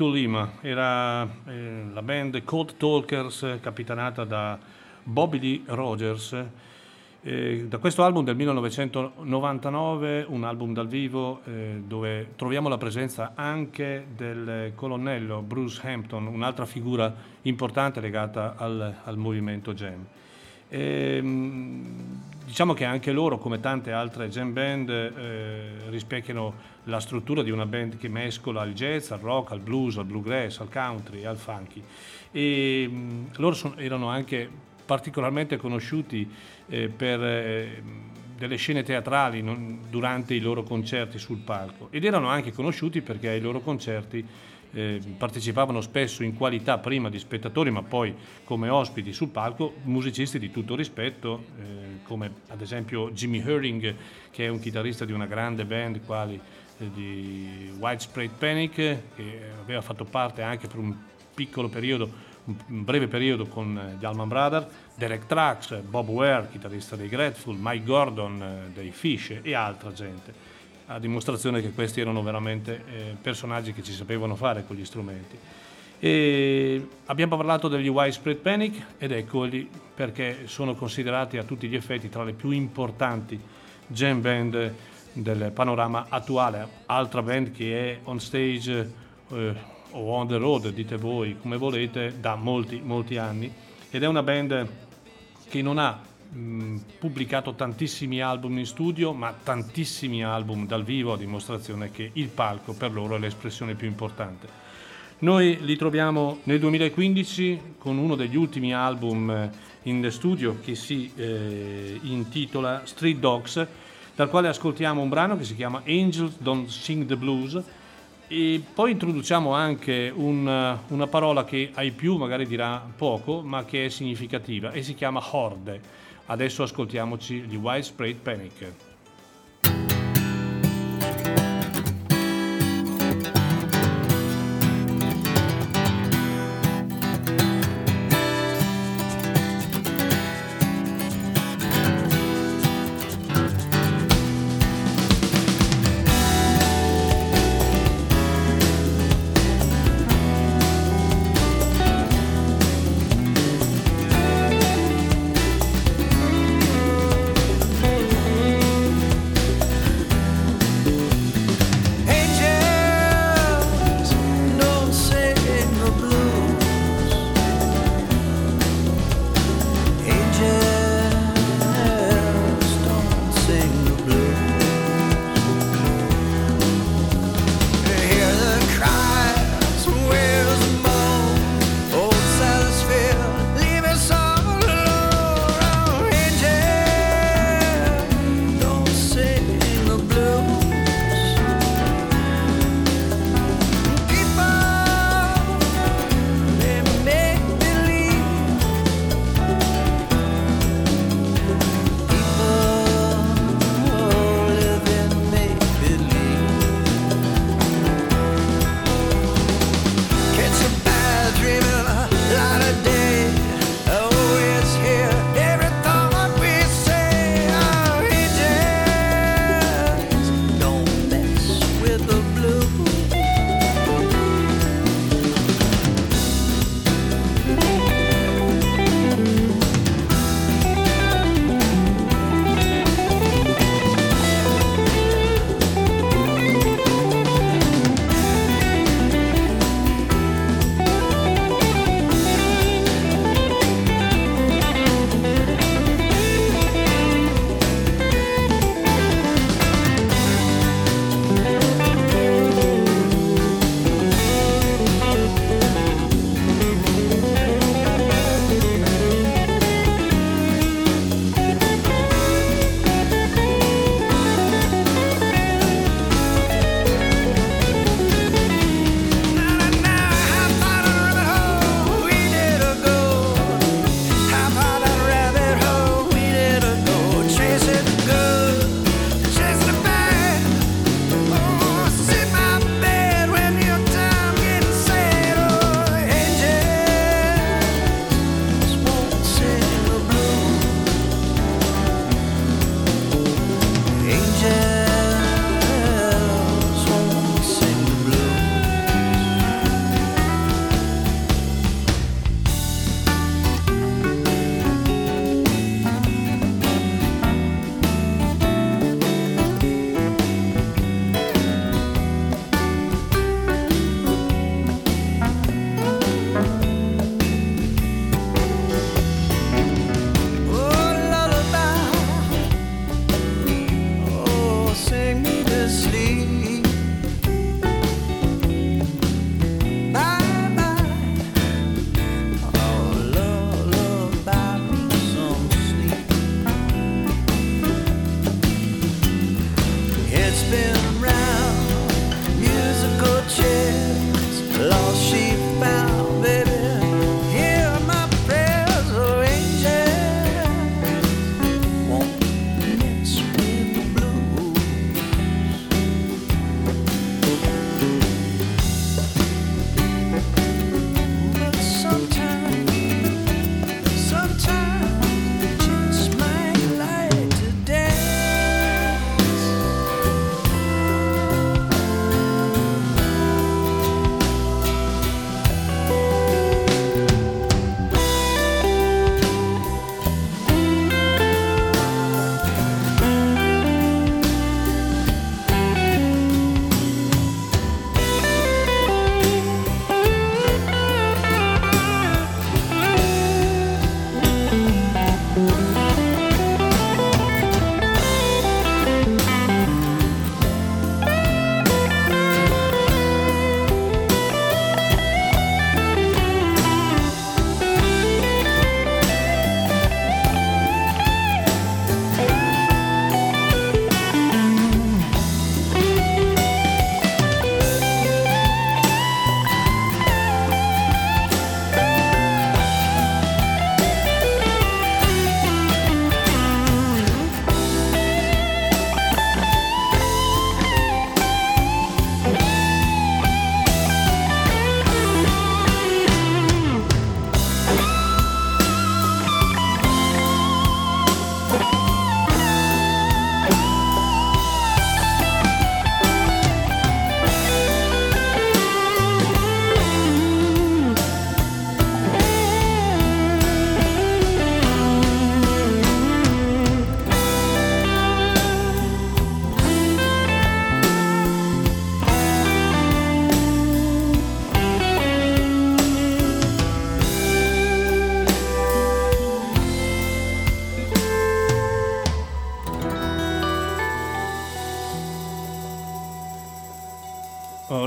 to Lima era eh, la band Cold Talkers capitanata da Bobby Lee Rogers. Eh, da questo album del 1999, un album dal vivo eh, dove troviamo la presenza anche del colonnello Bruce Hampton, un'altra figura importante legata al, al movimento jam. Ehm, diciamo che anche loro, come tante altre jam band, eh, rispecchiano la struttura di una band che mescola il jazz, al rock, al blues, al bluegrass, al country, al funky. E mh, loro son- erano anche particolarmente conosciuti eh, per eh, delle scene teatrali non- durante i loro concerti sul palco ed erano anche conosciuti perché ai loro concerti eh, partecipavano spesso in qualità prima di spettatori ma poi come ospiti sul palco musicisti di tutto rispetto eh, come ad esempio Jimmy Herring che è un chitarrista di una grande band quali eh, di Widespread Panic che aveva fatto parte anche per un piccolo periodo un breve periodo con eh, gli Allman Brothers, Derek Trax, Bob Ware, chitarrista dei Grateful, Mike Gordon eh, dei Fish e altra gente a dimostrazione che questi erano veramente eh, personaggi che ci sapevano fare con gli strumenti. E abbiamo parlato degli Widespread Panic ed eccoli perché sono considerati a tutti gli effetti tra le più importanti jam band del panorama attuale. Altra band che è on stage eh, o on the road, dite voi come volete, da molti, molti anni ed è una band che non ha mh, pubblicato tantissimi album in studio, ma tantissimi album dal vivo, a dimostrazione che il palco per loro è l'espressione più importante. Noi li troviamo nel 2015 con uno degli ultimi album eh, in studio che si eh, intitola Street Dogs, dal quale ascoltiamo un brano che si chiama Angels Don't Sing the Blues e poi introduciamo anche un- una parola che ai più magari dirà poco, ma che è significativa e si chiama horde. Adesso ascoltiamoci gli Widespread Panic.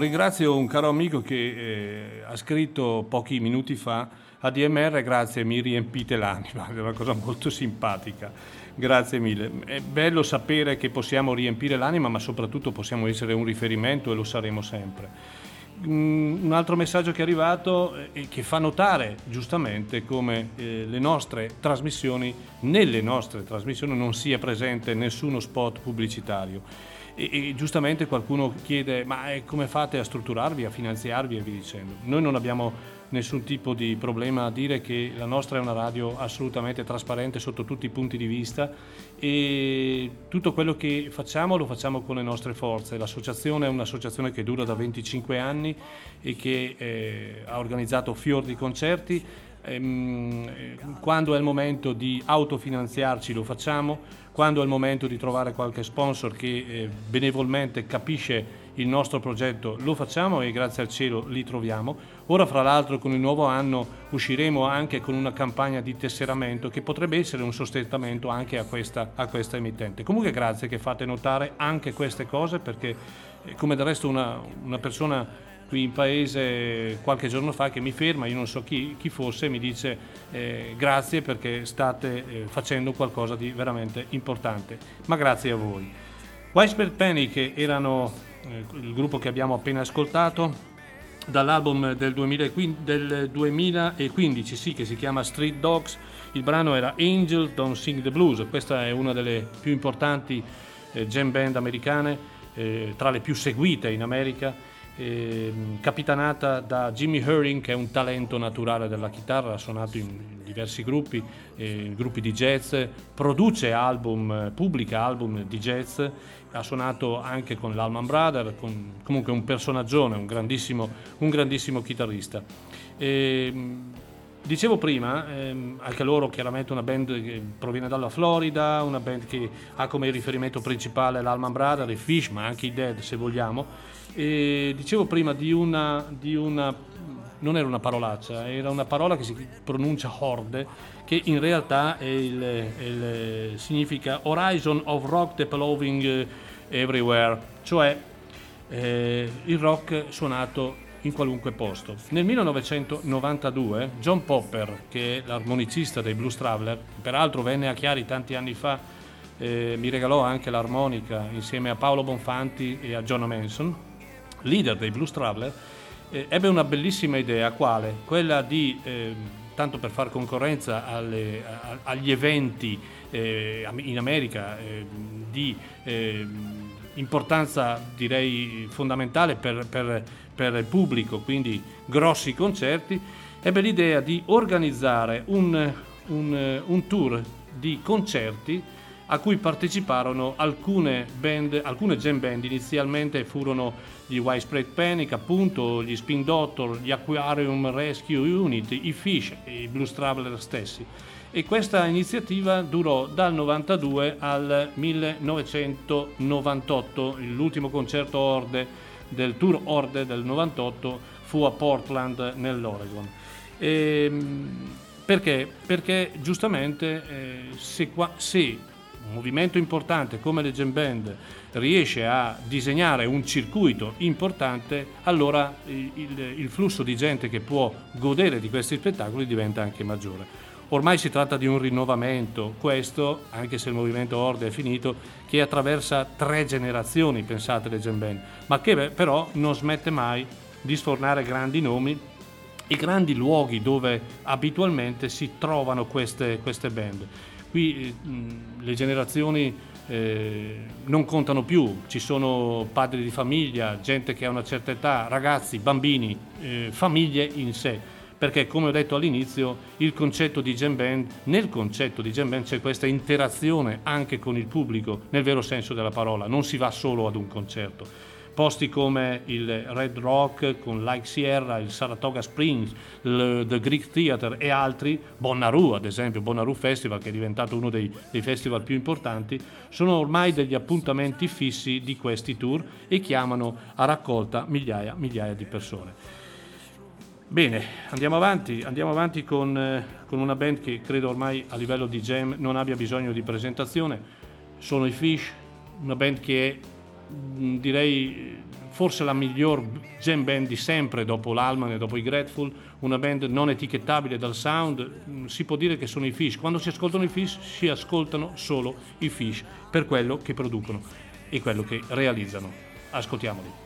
Ringrazio un caro amico che eh, ha scritto pochi minuti fa a DMR, grazie, mi riempite l'anima, *laughs* è una cosa molto simpatica. Grazie mille. È bello sapere che possiamo riempire l'anima, ma soprattutto possiamo essere un riferimento e lo saremo sempre. Mm, Un altro messaggio che è arrivato eh, e che fa notare giustamente come eh, le nostre trasmissioni, nelle nostre trasmissioni non sia presente nessuno spot pubblicitario. E, e giustamente qualcuno chiede ma eh, come fate a strutturarvi, a finanziarvi e via dicendo. Noi non abbiamo nessun tipo di problema a dire che la nostra è una radio assolutamente trasparente sotto tutti i punti di vista e tutto quello che facciamo lo facciamo con le nostre forze. L'associazione è un'associazione che dura da 25 anni e che eh, ha organizzato fior di concerti. Ehm, eh, Quando è il momento di autofinanziarci lo facciamo, quando è il momento di trovare qualche sponsor che eh, benevolmente capisce il nostro progetto lo facciamo e grazie al cielo li troviamo. Ora fra l'altro con il nuovo anno usciremo anche con una campagna di tesseramento che potrebbe essere un sostentamento anche a questa, a questa emittente. Comunque grazie che fate notare anche queste cose perché eh, come del resto una, una persona qui in paese qualche giorno fa che mi ferma, io non so chi, chi fosse, mi dice eh, grazie perché state eh, facendo qualcosa di veramente importante. Ma grazie a voi. Widespread Panic erano eh, il gruppo che abbiamo appena ascoltato dall'album del, 2015, del 2015, sì, che si chiama Street Dogs. Il brano era Angel Don't Sing the Blues. Questa è una delle più importanti eh, jam band americane, eh, tra le più seguite in America ehm, capitanata da Jimmy Herring che è un talento naturale della chitarra, ha suonato in diversi gruppi, eh, gruppi di jazz, produce album, eh, pubblica album di jazz, ha suonato anche con l'Allman Brothers, con, comunque un personaggione, un grandissimo, un grandissimo chitarrista. Ehm, Dicevo prima, ehm, anche loro chiaramente una band che proviene dalla Florida, una band che ha come riferimento principale l'Alman Brothers, i Fish, ma anche i Dead se vogliamo. E dicevo prima di una, di una, non era una parolaccia, era una parola che si pronuncia horde, che in realtà è il, è il- significa Horizon of Rock Developing Everywhere, cioè eh, il rock suonato in qualunque posto. Nel 1992 John Popper, che è l'armonicista dei Blues Traveler, peraltro venne a Chiari tanti anni fa, eh, mi regalò anche l'armonica insieme a Paolo Bonfanti e a John Manson, leader dei Blues Traveler, eh, ebbe una bellissima idea, quale? Quella di, eh, tanto per far concorrenza alle- a- agli eventi eh, in America eh, di eh, importanza direi fondamentale per, per- per il pubblico, quindi grossi concerti, ebbe l'idea di organizzare un, un- un tour di concerti a cui parteciparono alcune band, alcune jam band, inizialmente furono gli Widespread Panic, appunto, gli Spin Doctor, gli Aquarium Rescue Unit, i Fish e i Blues Traveler stessi. E questa iniziativa durò dal 92 al 1998, l'ultimo concerto Orde del tour Orde del 98 fu a Portland nell'Oregon. Ehm, perché? Perché giustamente eh, se, qua- se un movimento importante come le jam band riesce a disegnare un circuito importante, allora il, il- il flusso di gente che può godere di questi spettacoli diventa anche maggiore. Ormai si tratta di un rinnovamento, questo, anche se il movimento Orde è finito, che attraversa tre generazioni, pensate le jam band, ma che però non smette mai di sfornare grandi nomi i grandi luoghi dove abitualmente si trovano queste, queste band. Qui mh, le generazioni eh, non contano più, ci sono padri di famiglia, gente che ha una certa età, ragazzi, bambini, eh, famiglie in sé. Perché come ho detto all'inizio, concetto band, nel concetto di jam band c'è questa interazione anche con il pubblico, nel vero senso della parola, non si va solo ad un concerto posti come il Red Rock con Like Sierra, il Saratoga Springs, il The Greek Theatre e altri, Bonnaroo ad esempio, Bonnaroo Festival che è diventato uno dei, dei festival più importanti, sono ormai degli appuntamenti fissi di questi tour e chiamano a raccolta migliaia, migliaia di persone. Bene, andiamo avanti, andiamo avanti con, eh, con una band che credo ormai a livello di jam non abbia bisogno di presentazione, sono i Fish, una band che è direi eh, forse la miglior jam band di sempre dopo l'Alman e dopo i Grateful, una band non etichettabile dal sound, mh, si può dire che sono i Fish. Quando si ascoltano i Fish si ascoltano solo i Fish per quello che producono e quello che realizzano. Ascoltiamoli.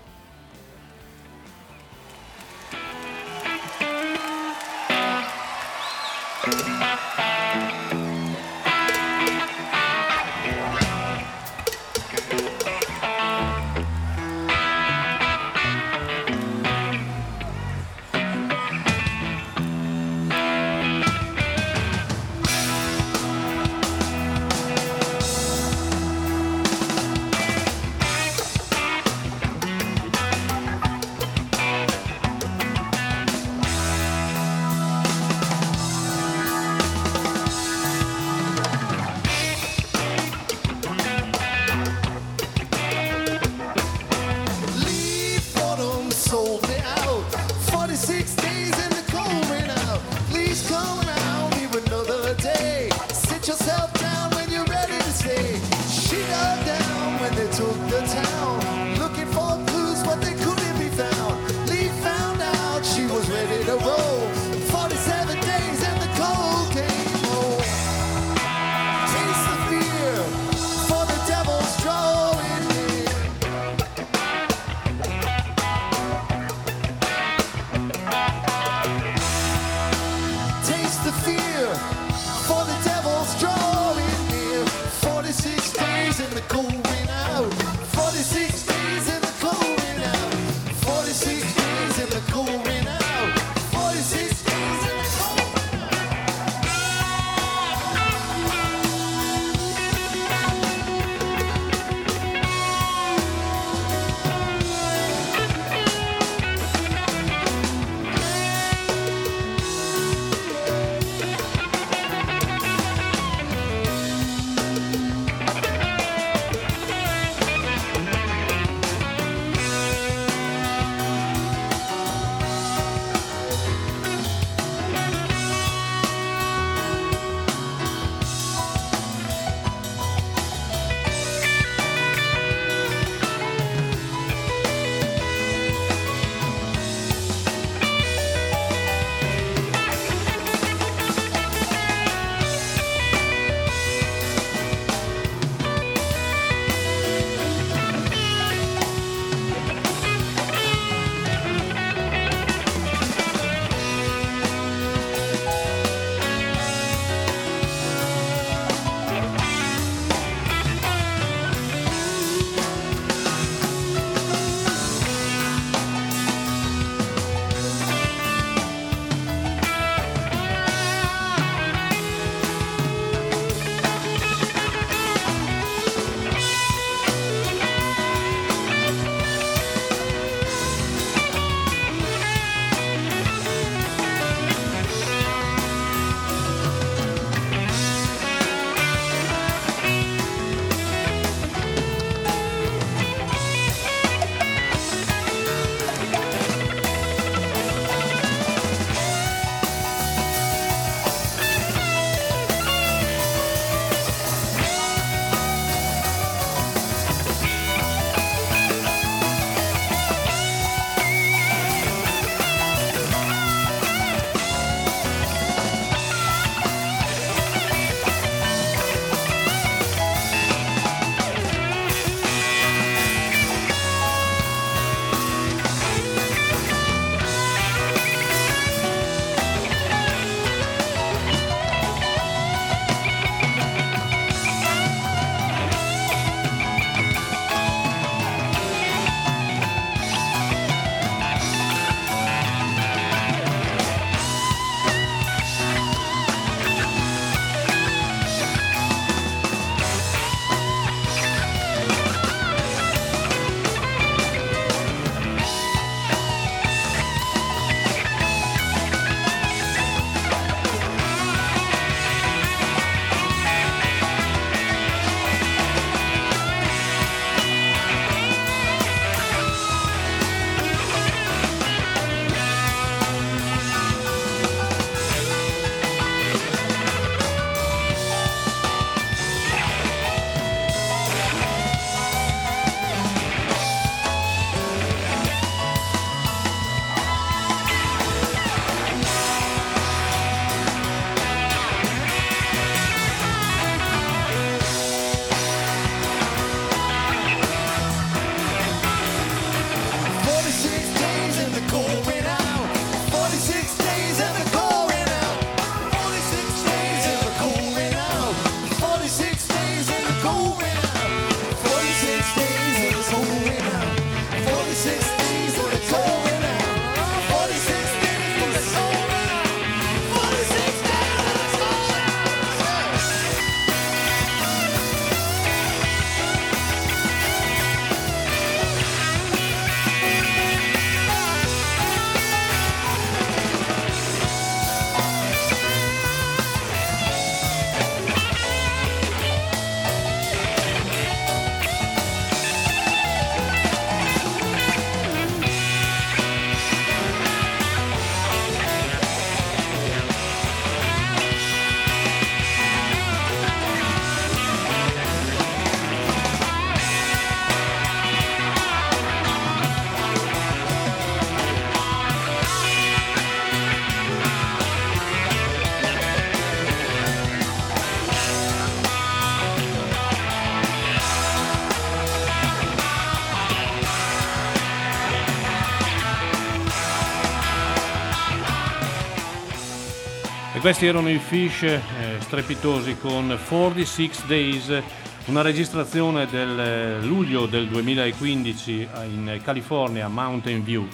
Questi erano i Fish eh, strepitosi con 46 Days, una registrazione del eh, luglio del 2015 in California, Mountain View.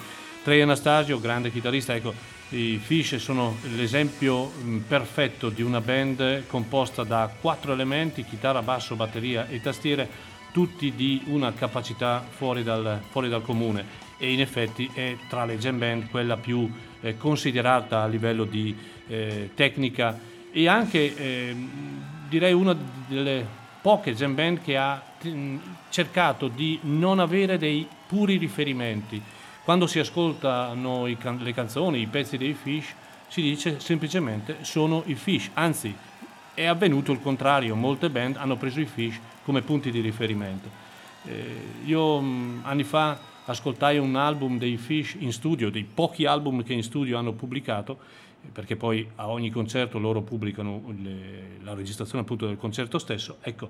Trey Anastasio, grande chitarrista, ecco, i Fish sono l'esempio mh, perfetto di una band composta da quattro elementi, chitarra, basso, batteria e tastiere, tutti di una capacità fuori dal, fuori dal comune e in effetti è tra le jam band quella più eh, considerata a livello di eh, tecnica e anche eh, direi una delle poche jam band che ha cercato di non avere dei puri riferimenti. Quando si ascoltano can- le canzoni, i pezzi dei Fish, si dice semplicemente sono i Fish, anzi è avvenuto il contrario, molte band hanno preso i Fish come punti di riferimento. Eh, io mh, anni fa ascoltai un album dei Fish in studio, dei pochi album che in studio hanno pubblicato, perché poi a ogni concerto loro pubblicano le- la registrazione appunto del concerto stesso. Ecco,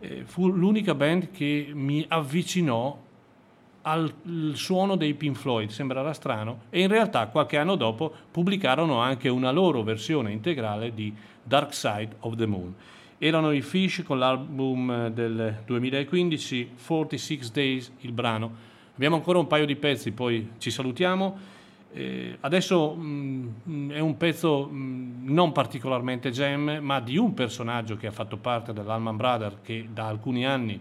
eh, fu l'unica band che mi avvicinò al suono dei Pink Floyd, sembrerà strano, e in realtà qualche anno dopo pubblicarono anche una loro versione integrale di Dark Side of the Moon. Erano i Fish con l'album del 2015, 46 Days, il brano. Abbiamo ancora un paio di pezzi, poi ci salutiamo. Eh, adesso mm, è un pezzo mm, non particolarmente jam, ma di un personaggio che ha fatto parte dell'Alman Brother, che da alcuni anni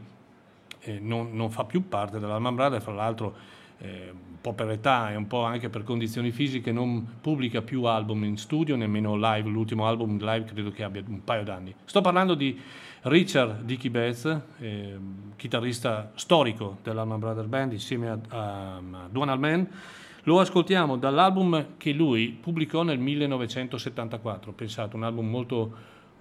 eh, non, non fa più parte dell'Alman Brother, fra l'altro eh, un po' per età e un po' anche per condizioni fisiche non pubblica più album in studio, nemmeno live, l'ultimo album live credo che abbia un paio d'anni. Sto parlando di Richard Dickey Betts, eh, chitarrista storico dell'Alman Brother Band insieme a, a, a Duane Allman. Lo ascoltiamo dall'album che lui pubblicò nel 1974, pensate, un album molto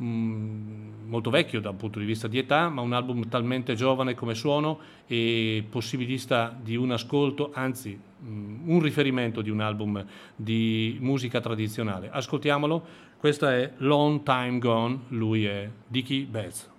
mm, molto vecchio da un punto di vista di età, ma un album talmente giovane come suono e possibilista di un ascolto, anzi mm, un riferimento di un album di musica tradizionale. Ascoltiamolo, questa è Long Time Gone, lui è Dickie Betts.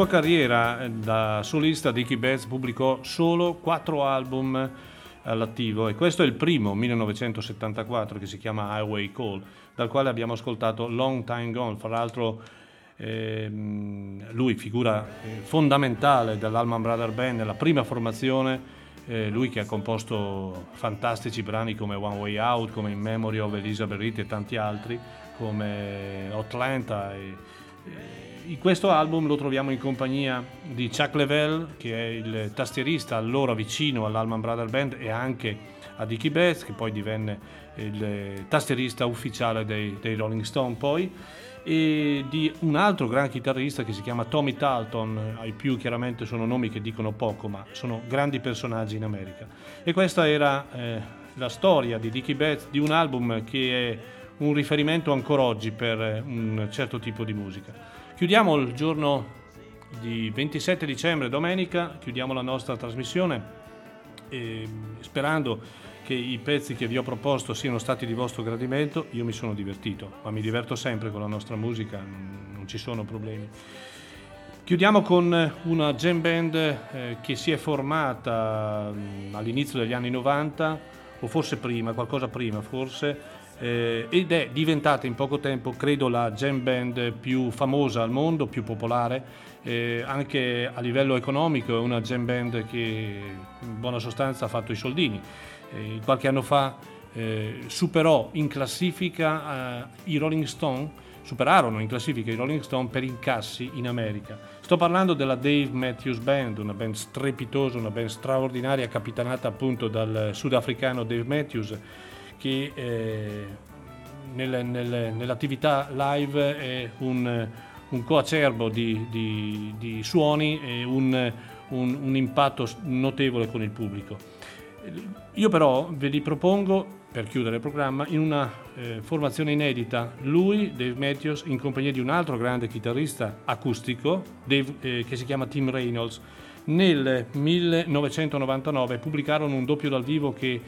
Sua carriera eh, da solista Dickie Betts pubblicò solo quattro album all'attivo e questo è il primo, 1974, che si chiama Highway Call, dal quale abbiamo ascoltato Long Time Gone, fra l'altro ehm, lui figura eh, fondamentale dell'Alman Brother Band, nella prima formazione, eh, lui che ha composto fantastici brani come One Way Out, come In Memory of Elizabeth Reed e tanti altri, come Atlanta. E, e questo album lo troviamo in compagnia di Chuck Level, che è il tastierista allora vicino all'Alman Brother Band e anche a Dickie Betts, che poi divenne il tastierista ufficiale dei, dei Rolling Stone poi e di un altro gran chitarrista che si chiama Tommy Talton, ai più chiaramente sono nomi che dicono poco, ma sono grandi personaggi in America. E questa era eh, la storia di Dickie Betts, di un album che è un riferimento ancora oggi per eh, un certo tipo di musica. Chiudiamo il giorno di 27 dicembre, domenica, chiudiamo la nostra trasmissione e, sperando che i pezzi che vi ho proposto siano stati di vostro gradimento. Io mi sono divertito, ma mi diverto sempre con la nostra musica, non, ci sono problemi. Chiudiamo con una jam band eh, che si è formata mh, all'inizio degli anni 90 o forse prima, qualcosa prima forse, eh, ed è diventata in poco tempo, credo, la jam band più famosa al mondo, più popolare, eh, anche a livello economico è una jam band che in buona sostanza ha fatto i soldini. Eh, qualche anno fa eh, superò in classifica eh, i Rolling Stone, superarono in classifica i Rolling Stone per incassi in America. Sto parlando della Dave Matthews Band, una band strepitosa, una band straordinaria, capitanata appunto dal sudafricano Dave Matthews, che eh, nel- nel- nell'attività live è un, un coacervo di, di- di suoni e un, un- un impatto notevole con il pubblico. Io però ve li propongo, per chiudere il programma, in una eh, formazione inedita. Lui, Dave Matthews, in compagnia di un altro grande chitarrista acustico, Dave, eh, che si chiama Tim Reynolds. Nel 1999 pubblicarono un doppio dal vivo che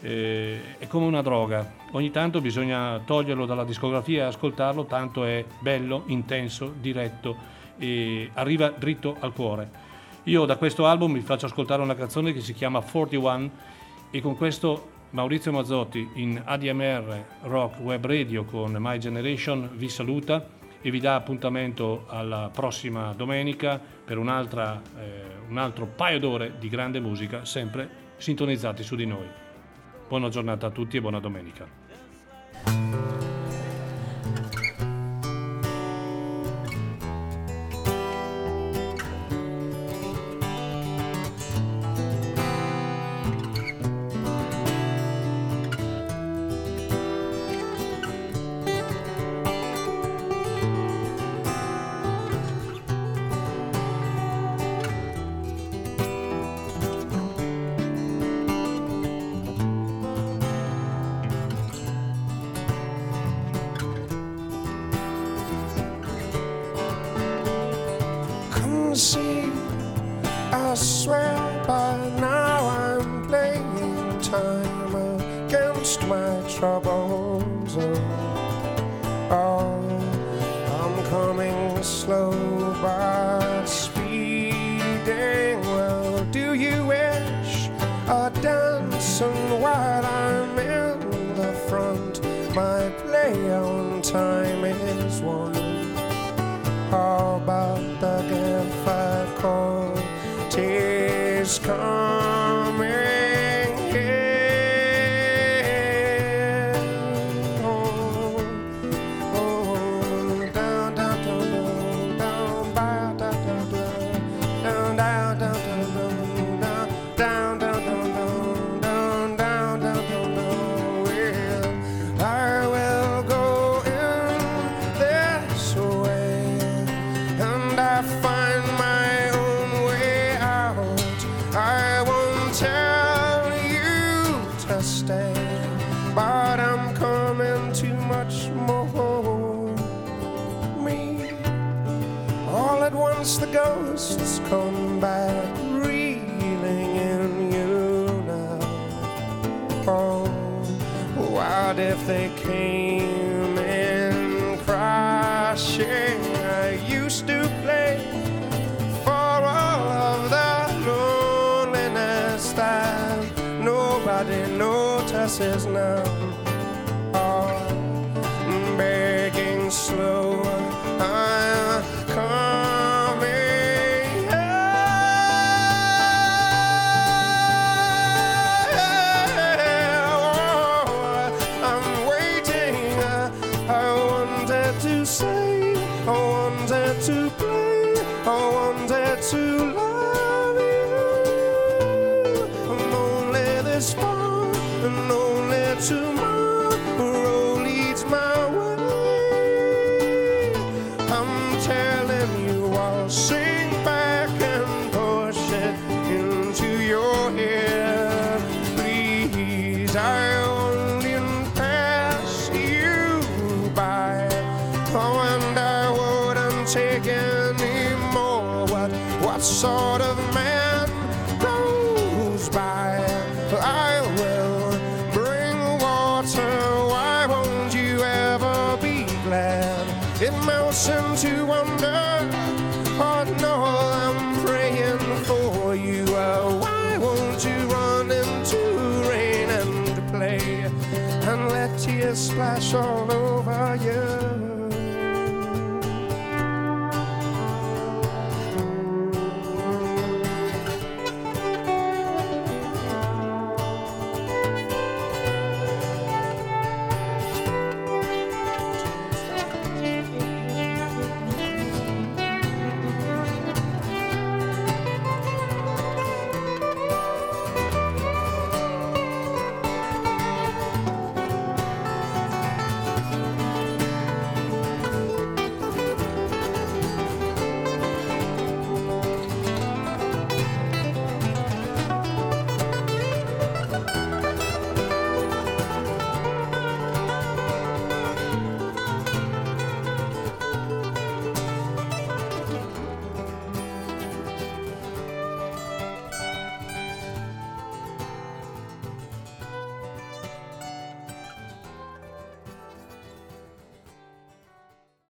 eh, è come una droga. Ogni tanto bisogna toglierlo dalla discografia e ascoltarlo, tanto è bello, intenso, diretto e arriva dritto al cuore. Io da questo album vi faccio ascoltare una canzone che si chiama 41 e con questo Maurizio Mazzotti in ADMR Rock Web Radio con My Generation vi saluta e vi dà appuntamento alla prossima domenica per eh, un altro paio d'ore di grande musica, sempre sintonizzati su di noi. Buona giornata a tutti e buona domenica. see